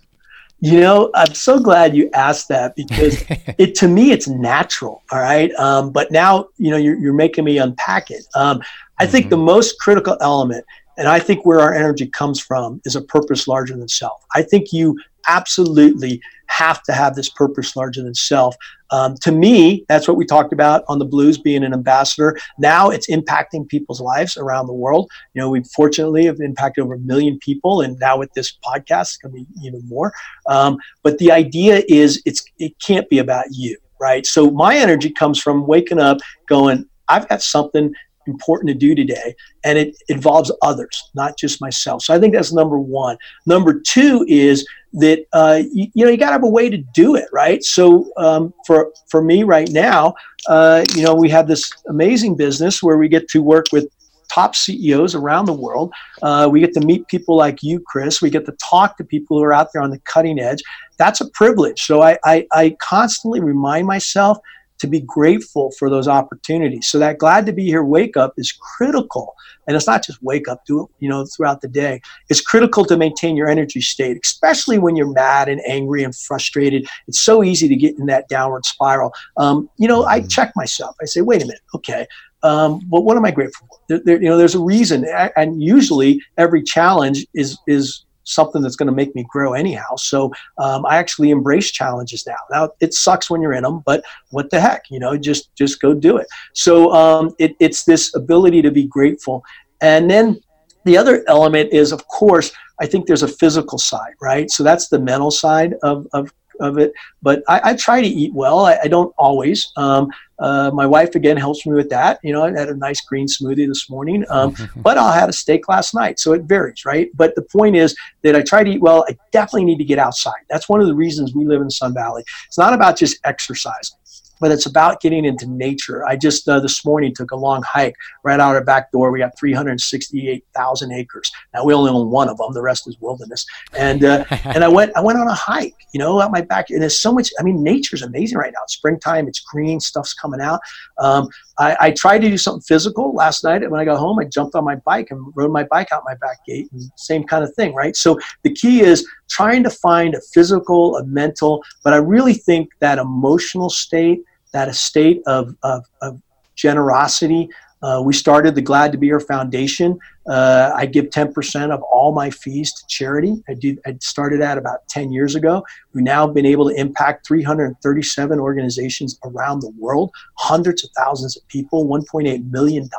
You know, I'm so glad you asked that because it to me it's natural. All right, um, but now you know you're, you're making me unpack it. Um, I mm-hmm. think the most critical element, and I think where our energy comes from, is a purpose larger than self. I think you absolutely have to have this purpose larger than self. Um, to me, that's what we talked about on the blues being an ambassador. Now it's impacting people's lives around the world. You know, we fortunately have impacted over a million people, and now with this podcast, it's going to be even more. Um, but the idea is, it's it can't be about you, right? So my energy comes from waking up, going, I've got something important to do today and it involves others not just myself so i think that's number one number two is that uh, you, you, know you got to have a way to do it right so um, for for me right now uh, you know we have this amazing business where we get to work with top CEOs around the world. Uh, we get to meet people like you, Chris. We get to talk to people who are out there on the cutting edge. That's a privilege. So I, I, I constantly remind myself to be grateful for those opportunities. So that glad to be here wake up is critical. And it's not just wake up, do it, you know, throughout the day. It's critical to maintain your energy state, especially when you're mad and angry and frustrated. It's so easy to get in that downward spiral. Um, you know, I check myself. I say, wait a minute, okay. Um, but what am I grateful for? There, there, you know, there's a reason, and usually every challenge is is something that's going to make me grow anyhow. So um, I actually embrace challenges now. Now it sucks when you're in them, but what the heck, you know, just just go do it. So um, it, it's this ability to be grateful, and then the other element is, of course, I think there's a physical side, right? So that's the mental side of, of of it. But I, I try to eat well. I, I don't always. Um, uh, my wife again helps me with that. You know, I had a nice green smoothie this morning, um, but I had a steak last night, so it varies, right? But the point is that I try to eat well. I definitely need to get outside. That's one of the reasons we live in Sun Valley. It's not about just exercise but it's about getting into nature. I just uh, this morning took a long hike right out our back door. We got 368,000 acres. Now we only own one of them; the rest is wilderness. And uh, and I went I went on a hike, you know, out my back. And there's so much. I mean, nature's amazing right now. It's springtime. It's green. Stuff's coming out. Um, I, I, tried to do something physical last night. And When I got home, I jumped on my bike and rode my bike out my back gate. And same kind of thing, right? So the key is trying to find a physical, a mental, but I really think that emotional state, that estate of, of, of generosity. Uh, we started the Glad to Be Here Foundation. Uh, I give 10% of all my fees to charity. I, did, I started that about 10 years ago. We've now been able to impact 337 organizations around the world, hundreds of thousands of people, $1.8 million.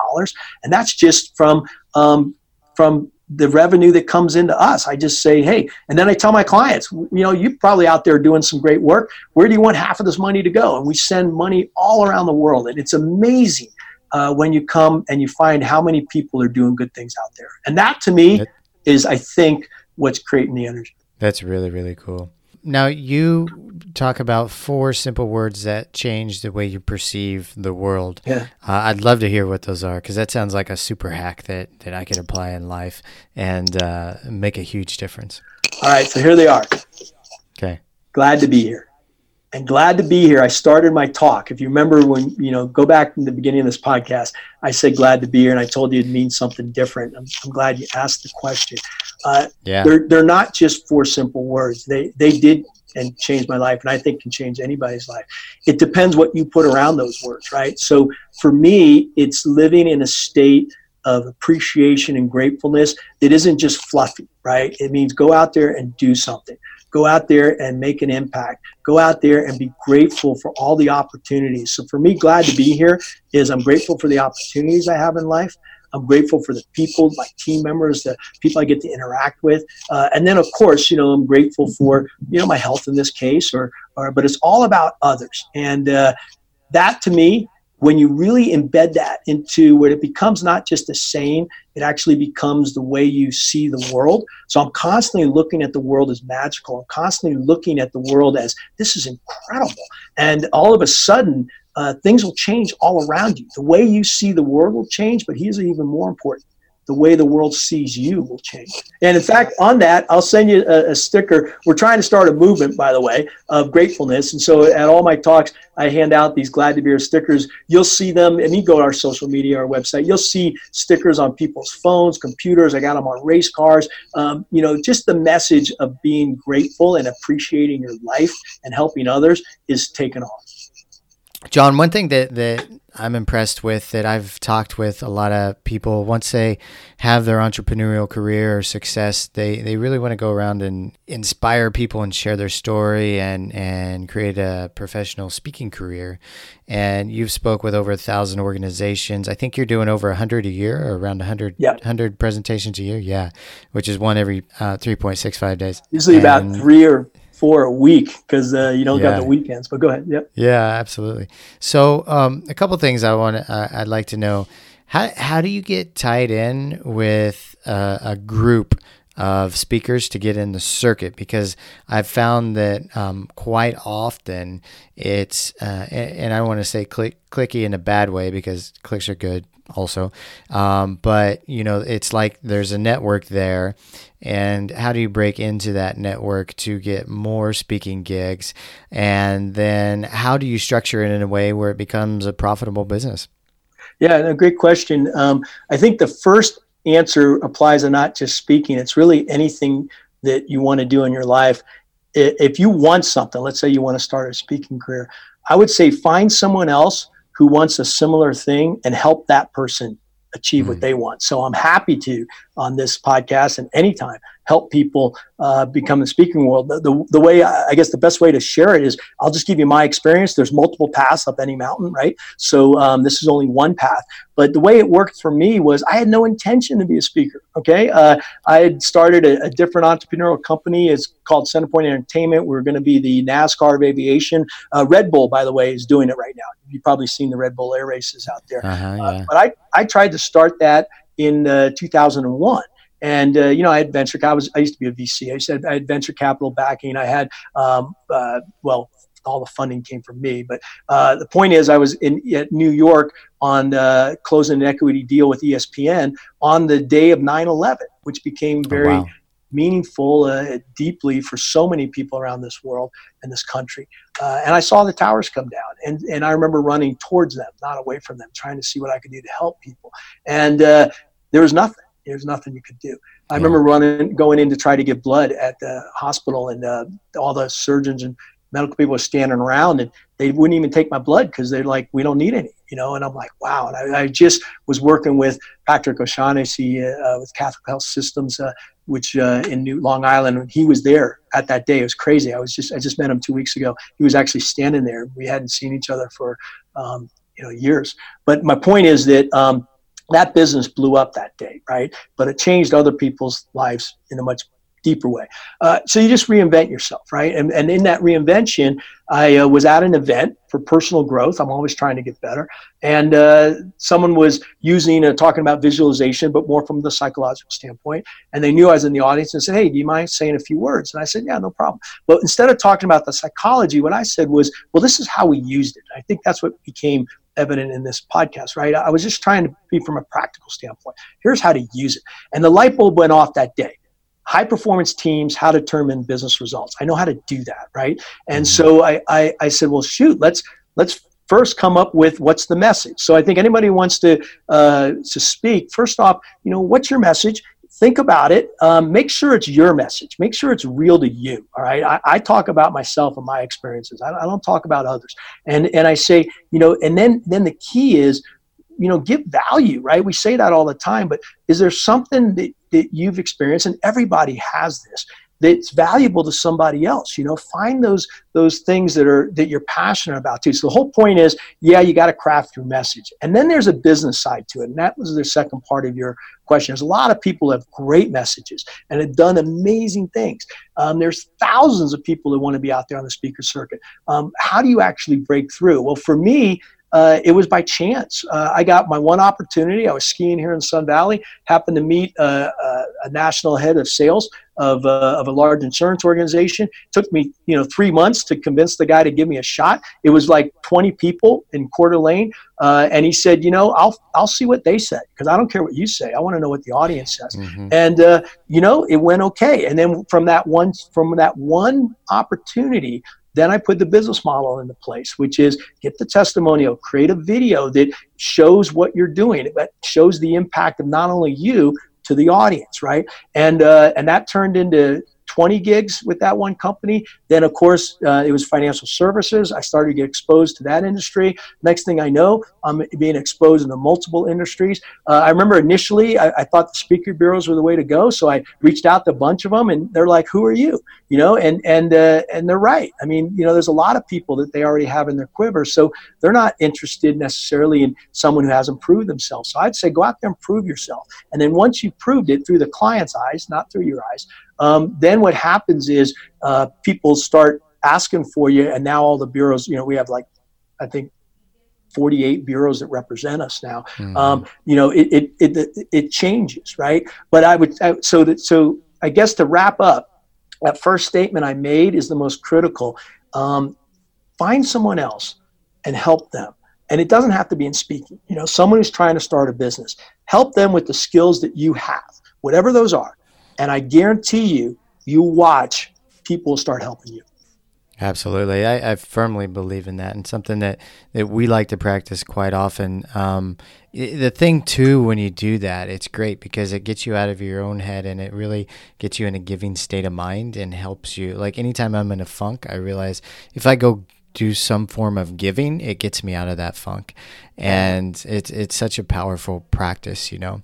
And that's just from, um, from the revenue that comes into us. I just say, hey, and then I tell my clients, you know, you're probably out there doing some great work. Where do you want half of this money to go? And we send money all around the world. And it's amazing uh, when you come and you find how many people are doing good things out there. And that to me is, I think, what's creating the energy. That's really, really cool. Now, you talk about four simple words that change the way you perceive the world. Yeah. Uh, I'd love to hear what those are because that sounds like a super hack that, that I could apply in life and uh, make a huge difference. All right, so here they are. Okay. Glad to be here and glad to be here. I started my talk. If you remember when, you know, go back in the beginning of this podcast, I said glad to be here and I told you it means something different. I'm, I'm glad you asked the question. Uh, Yeah. they're, they're not just four simple words. They, they did and changed my life and I think can change anybody's life. It depends what you put around those words, right? So for me, it's living in a state of appreciation and gratefulness that isn't just fluffy, right? It means go out there and do something. Go out there and make an impact. Go out there and be grateful for all the opportunities. So for me, glad to be here is I'm grateful for the opportunities I have in life. I'm grateful for the people, my team members, the people I get to interact with, uh, and then of course, you know, I'm grateful for you know my health in this case, or, or but it's all about others, and uh, that to me, when you really embed that into where it becomes not just a saying, it actually becomes the way you see the world. So I'm constantly looking at the world as magical. I'm constantly looking at the world as this is incredible, and all of a sudden uh, things will change all around you. The way you see the world will change, but here's even more important the way the world sees you will change. And in fact, on that, I'll send you a, a, sticker. We're trying to start a movement, by the way, of gratefulness. And so at all my talks, I hand out these Glad to Be Here stickers. You'll see them, and you go to our social media, our website, you'll see stickers on people's phones, computers. I got them on race cars. Um, you know, just the message of being grateful and appreciating your life and helping others is taken off. John, one thing that, that I'm impressed with that I've talked with a lot of people once they have their entrepreneurial career or success, they, they really want to go around and inspire people and share their story and, and create a professional speaking career. And you've spoke with over a thousand organizations. I think you're doing over a hundred a year or around a hundred, Yep. hundred presentations a year. Yeah. Which is one every uh, 3.65 days. Usually about three or four a week because uh, you don't Yeah. got the weekends. But go ahead. Yep. Yeah, absolutely. So, um, a couple things I want uh, I'd like to know. How how do you get tied in with uh, a group of speakers to get in the circuit? Because I've found that um, quite often it's, uh, and, and I want to say click, cliquey in a bad way because cliques are good also. Um, but you know, it's like there's a network there, and how do you break into that network to get more speaking gigs, and then how do you structure it in a way where it becomes a profitable business? Yeah, a great question. Um, I think the first answer applies to not just speaking; it's really anything that you want to do in your life. If you want something, let's say you want to start a speaking career, I would say find someone else who wants a similar thing and help that person achieve mm-hmm. what they want. So I'm happy to on this podcast and anytime help people uh, become the speaking world. The, the, the, way I guess the best way to share it is I'll just give you my experience. There's multiple paths up any mountain, right? So um, this is only one path. But the way it worked for me was I had no intention to be a speaker. Okay, uh, I had started a, a, different entrepreneurial company. It's called Centerpoint Entertainment. We are going to be the NASCAR of aviation. Uh, Red Bull, by the way, is doing it right now. You've probably seen the Red Bull air races out there. Uh-huh, uh, yeah. but I, I tried to start that in uh, 2001 and uh, you know, I had venture. I was I used to be a VC. I said I had venture capital backing. I had um, uh, well, all the funding came from me. But uh, the point is, I was in at New York on uh, closing an equity deal with ESPN on the day of 9/11, which became oh, very. Oh, wow. Meaningful uh, deeply for so many people around this world and this country, uh, and I saw the towers come down, and and I remember running towards them, not away from them, trying to see what I could do to help people, and there was nothing there's nothing you could do. I yeah. remember running, going in to try to get blood at the hospital, and uh, all the surgeons and medical people were standing around, and they wouldn't even take my blood because they're like, "We don't need any," you know. And I'm like, "Wow!" And I, I just was working with Patrick O'Shaughnessy uh, with Catholic Health Systems, uh, which uh, in New Long Island, he was there at that day. It was crazy. I was just I just met him two weeks ago. He was actually standing there. We hadn't seen each other for um, you know years. But my point is that. Um, that business blew up that day, right? But it changed other people's lives in a much deeper way. Uh, so you just reinvent yourself, right? And, and in that reinvention, I uh, was at an event for personal growth. I'm always trying to get better. And uh, someone was using, uh, talking about visualization, but more from the psychological standpoint. And they knew I was in the audience and said, Hey, do you mind saying a few words? And I said, Yeah, no problem. But instead of talking about the psychology, what I said was, Well, this is how we used it. I think that's what became evident in this podcast, right? I was just trying to be from a practical standpoint. Here's how to use it. And the light bulb went off that day. High performance teams, how to determine business results. I know how to do that, right? And mm-hmm. so I, I, I said, well, shoot, let's let's first come up with what's the message. So I think anybody who wants to uh, to speak, first off, you know, what's your message? Think about it. Um, make sure it's your message. Make sure it's real to you. All right. I, I talk about myself and my experiences. I, I, don't talk about others. And and I say, you know, and then then the key is, you know, give value. Right. We say that all the time. But is there something that that you've experienced? And everybody has this that's valuable to somebody else you know find those those things that are that you're passionate about too. So the whole point is yeah you got to craft your message. And then there's a business side to it and that was the second part of your question. There's a lot of people have great messages and have done amazing things. Um, there's thousands of people that want to be out there on the speaker circuit. Um, how do you actually break through? Well for me uh, it was by chance. Uh, I got my one opportunity. I was skiing here in Sun Valley, happened to meet a, a, a national head of sales of, uh, of a large insurance organization. It took me, you know, three months to convince the guy to give me a shot. It was like 20 people in Coeur d'Alene, uh, and he said, you know, I'll I'll see what they said because I don't care what you say. I want to know what the audience says. Mm-hmm. And uh, you know, it went okay. And then from that one from that one opportunity, then I put the business model into place, which is get the testimonial, create a video that shows what you're doing, that shows the impact of not only you to the audience, right? And uh, and that turned into 20 gigs with that one company. Then, of course, uh, it was financial services. I started to get exposed to that industry. Next thing I know, I'm being exposed into multiple industries. Uh, I remember initially, I, I, thought the speaker bureaus were the way to go, so I reached out to a bunch of them, and they're like, "Who are you?" You know, and and uh, and they're right. I mean, you know, there's a lot of people that they already have in their quiver, so they're not interested necessarily in someone who hasn't proved themselves. So I'd say go out there and prove yourself, and then once you've proved it through the client's eyes, not through your eyes, um, then what happens is uh, people start asking for you, and now all the bureaus, you know, we have like, I think 48 bureaus that represent us now. Mm-hmm. Um, you know, it, it, it, it, changes, right? But I would, I, so that, so I guess to wrap up, that first statement I made is the most critical. Um, find someone else and help them and it doesn't have to be in speaking. You know, someone who's trying to start a business, help them with the skills that you have, whatever those are. And I guarantee you, you watch, people will start helping you. Absolutely. I, I, firmly believe in that and something that, that we like to practice quite often. Um, the thing, too, when you do that, it's great because it gets you out of your own head and it really gets you in a giving state of mind and helps you. Like anytime I'm in a funk, I realize if I go do some form of giving, it gets me out of that funk. And it's, it's such a powerful practice, you know.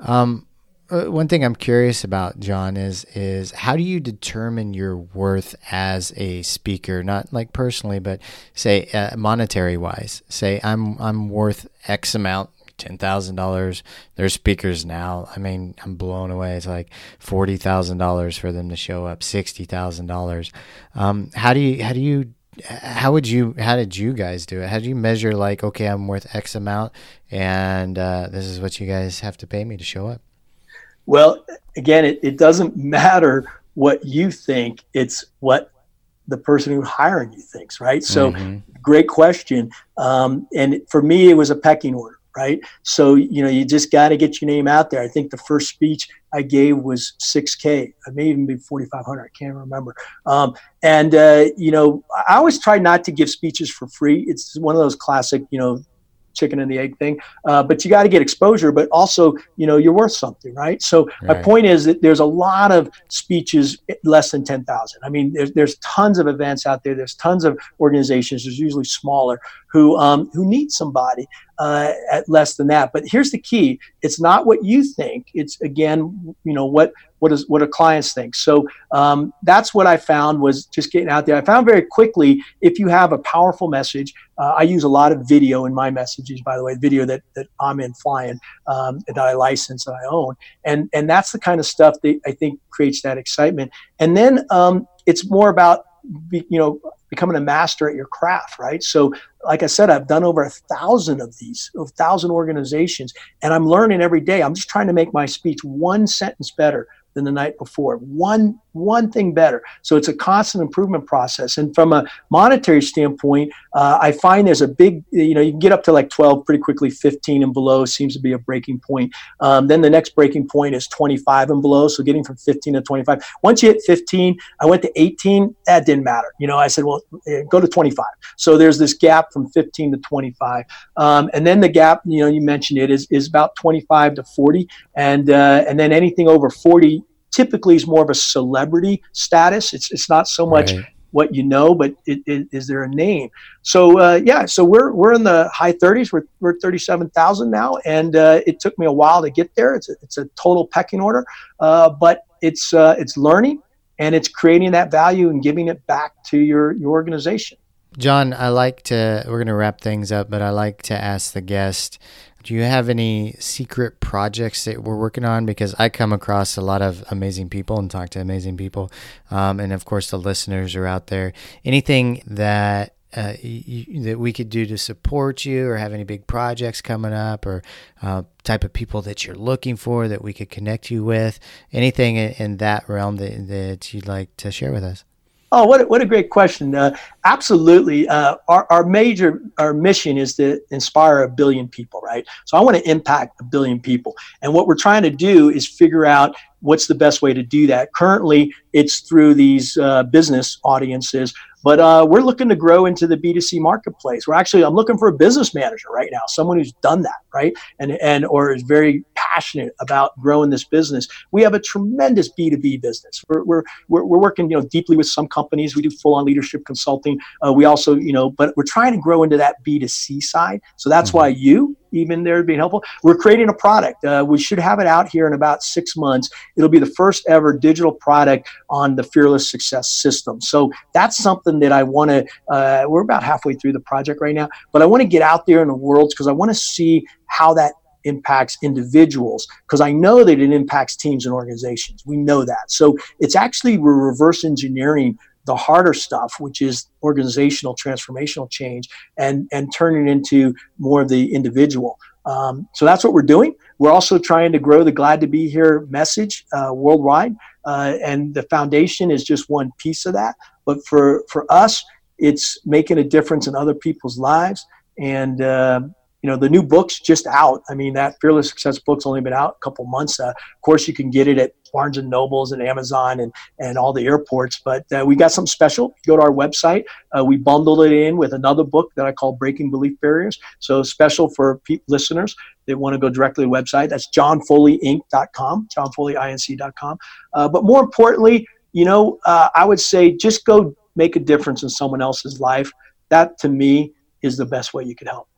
Um, uh, one thing I'm curious about, John, is is how do you determine your worth as a speaker? Not like personally, but say uh, monetary wise. Say I'm I'm worth X amount, ten thousand dollars. There's speakers now. I mean, I'm blown away. It's like forty thousand dollars for them to show up, sixty thousand um, dollars. How do you how do you how would you how did you guys do it how do you measure like okay i'm worth x amount and uh, this is what you guys have to pay me to show up well, again, it, it doesn't matter what you think, it's what the person who's hiring you thinks, right? So, mm-hmm. great question. Um, and for me, it was a pecking order, right? So, you know, you just got to get your name out there. I think the first speech I gave was 6K. I may even be 4,500. I can't remember. Um, and, uh, you know, I always try not to give speeches for free. It's one of those classic, you know, chicken and the egg thing. Uh, but you got to get exposure, but also, you know, you're worth something, right? So right. my point is that there's a lot of speeches less than 10,000. I mean, there's, there's tons of events out there. There's tons of organizations. There's usually smaller who, um, who need somebody uh, at less than that. But here's the key: it's not what you think. It's again, you know, what what is what do clients think. So um, that's what I found was just getting out there. I found very quickly if you have a powerful message. Uh, I use a lot of video in my messages, by the way, video that, that I'm in flying um, that I license and I own, and and that's the kind of stuff that I think creates that excitement. And then um, it's more about you know becoming a master at your craft, right? So, like I said, I've done over a thousand of these, a thousand organizations, and I'm learning every day. I'm just trying to make my speech one sentence better than the night before. One one thing better. So it's a constant improvement process. And from a monetary standpoint, uh, I find there's a big, you know, you can get up to like 12 pretty quickly. 15 and below seems to be a breaking point. Um, then the next breaking point is 25 and below. So getting from 15 to 25. Once you hit 15, I went to 18. That didn't matter. You know, I said, well, eh, go to 25. So there's this gap from 15 to 25. Um, and then the gap, you know, you mentioned it is is about 25 to 40, and uh, and then anything over 40 typically is more of a celebrity status. It's it's not so much right. what you know, but it, it, is there a name? So uh, yeah, so we're we're in the high 30s. We're we're 37,000 now, and uh, it took me a while to get there. It's a, it's a total pecking order, uh, but it's uh, it's learning and it's creating that value and giving it back to your your organization. John, I like to. We're going to wrap things up, but I like to ask the guest do you have any secret projects that we're working on? Because I come across a lot of amazing people and talk to amazing people. Um, and of course, the listeners are out there. Anything that uh, you, that we could do to support you or have any big projects coming up or uh, type of people that you're looking for that we could connect you with anything in, in that realm that, that you'd like to share with us Oh, what a, what a great question! Uh, absolutely, uh, our our major our mission is to inspire a billion people, right? So I want to impact a billion people, and what we're trying to do is figure out what's the best way to do that. Currently, it's through these uh, business audiences but uh, we're looking to grow into the B2C marketplace. We're actually, I'm looking for a business manager right now, someone who's done that, right? And, and, or is very passionate about growing this business. We have a tremendous B2B business. We're, we're, we're, we're working, you know, deeply with some companies. We do full on leadership consulting. Uh, we also, you know, but we're trying to grow into that B2C side. So that's mm-hmm. why you, even there being helpful. We're creating a product. Uh, we should have it out here in about six months. It'll be the first ever digital product on the Fearless Success System. So that's something that I want to. Uh, we're about halfway through the project right now, but I want to get out there in the world because I want to see how that impacts individuals because I know that it impacts teams and organizations. We know that. So it's actually we're reverse engineering the harder stuff, which is organizational transformational change, and and turning into more of the individual. Um, so that's what we're doing. We're also trying to grow the Glad to Be Here message uh, worldwide, uh, and the foundation is just one piece of that. But for for us, it's making a difference in other people's lives And uh, you know the new book's just out. I mean that Fearless Success book's only been out a couple months. Uh, of course, you can get it at Barnes and Nobles and Amazon and and all the airports. But uh, we got something special. Go to our website. Uh, we bundled it in with another book that I call Breaking Belief Barriers. So special for pe- listeners that want to go directly to the website. That's johnfoleyinc.com, johnfoleyinc.com. Uh, but more importantly, you know, uh, I would say just go make a difference in someone else's life. That to me is the best way you can help.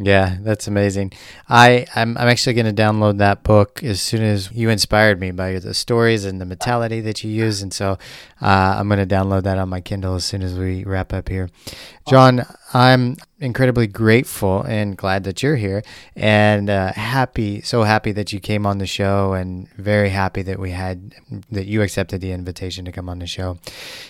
Yeah, that's amazing. I I'm, I'm actually going to download that book as soon as you inspired me by the stories and the mentality that you use, and so uh, I'm going to download that on my Kindle as soon as we wrap up here. John, I'm incredibly grateful and glad that you're here, and uh, happy, so happy that you came on the show, and very happy that we had that you accepted the invitation to come on the show.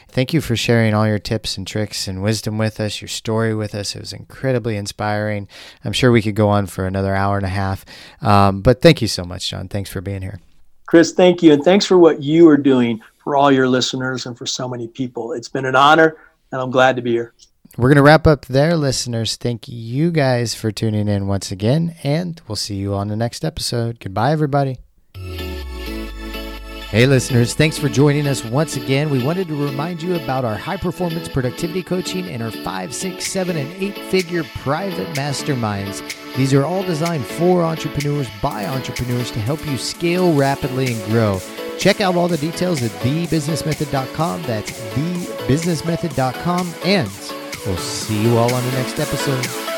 Thank you for sharing all your tips and tricks and wisdom with us, your story with us. It was incredibly inspiring. I'm sure we could go on for another hour and a half, um, but thank you so much, John. Thanks for being here. Chris, thank you, and thanks for what you are doing for all your listeners and for so many people. It's been an honor, and I'm glad to be here. We're going to wrap up there, listeners. Thank you guys for tuning in once again, and we'll see you on the next episode. Goodbye, everybody. Hey, listeners, thanks for joining us once again. We wanted to remind you about our high performance productivity coaching and our five, six, seven, and eight figure private masterminds. These are all designed for entrepreneurs by entrepreneurs to help you scale rapidly and grow. Check out all the details at thebusinessmethod.com. That's thebusinessmethod.com. And we'll see you all on the next episode.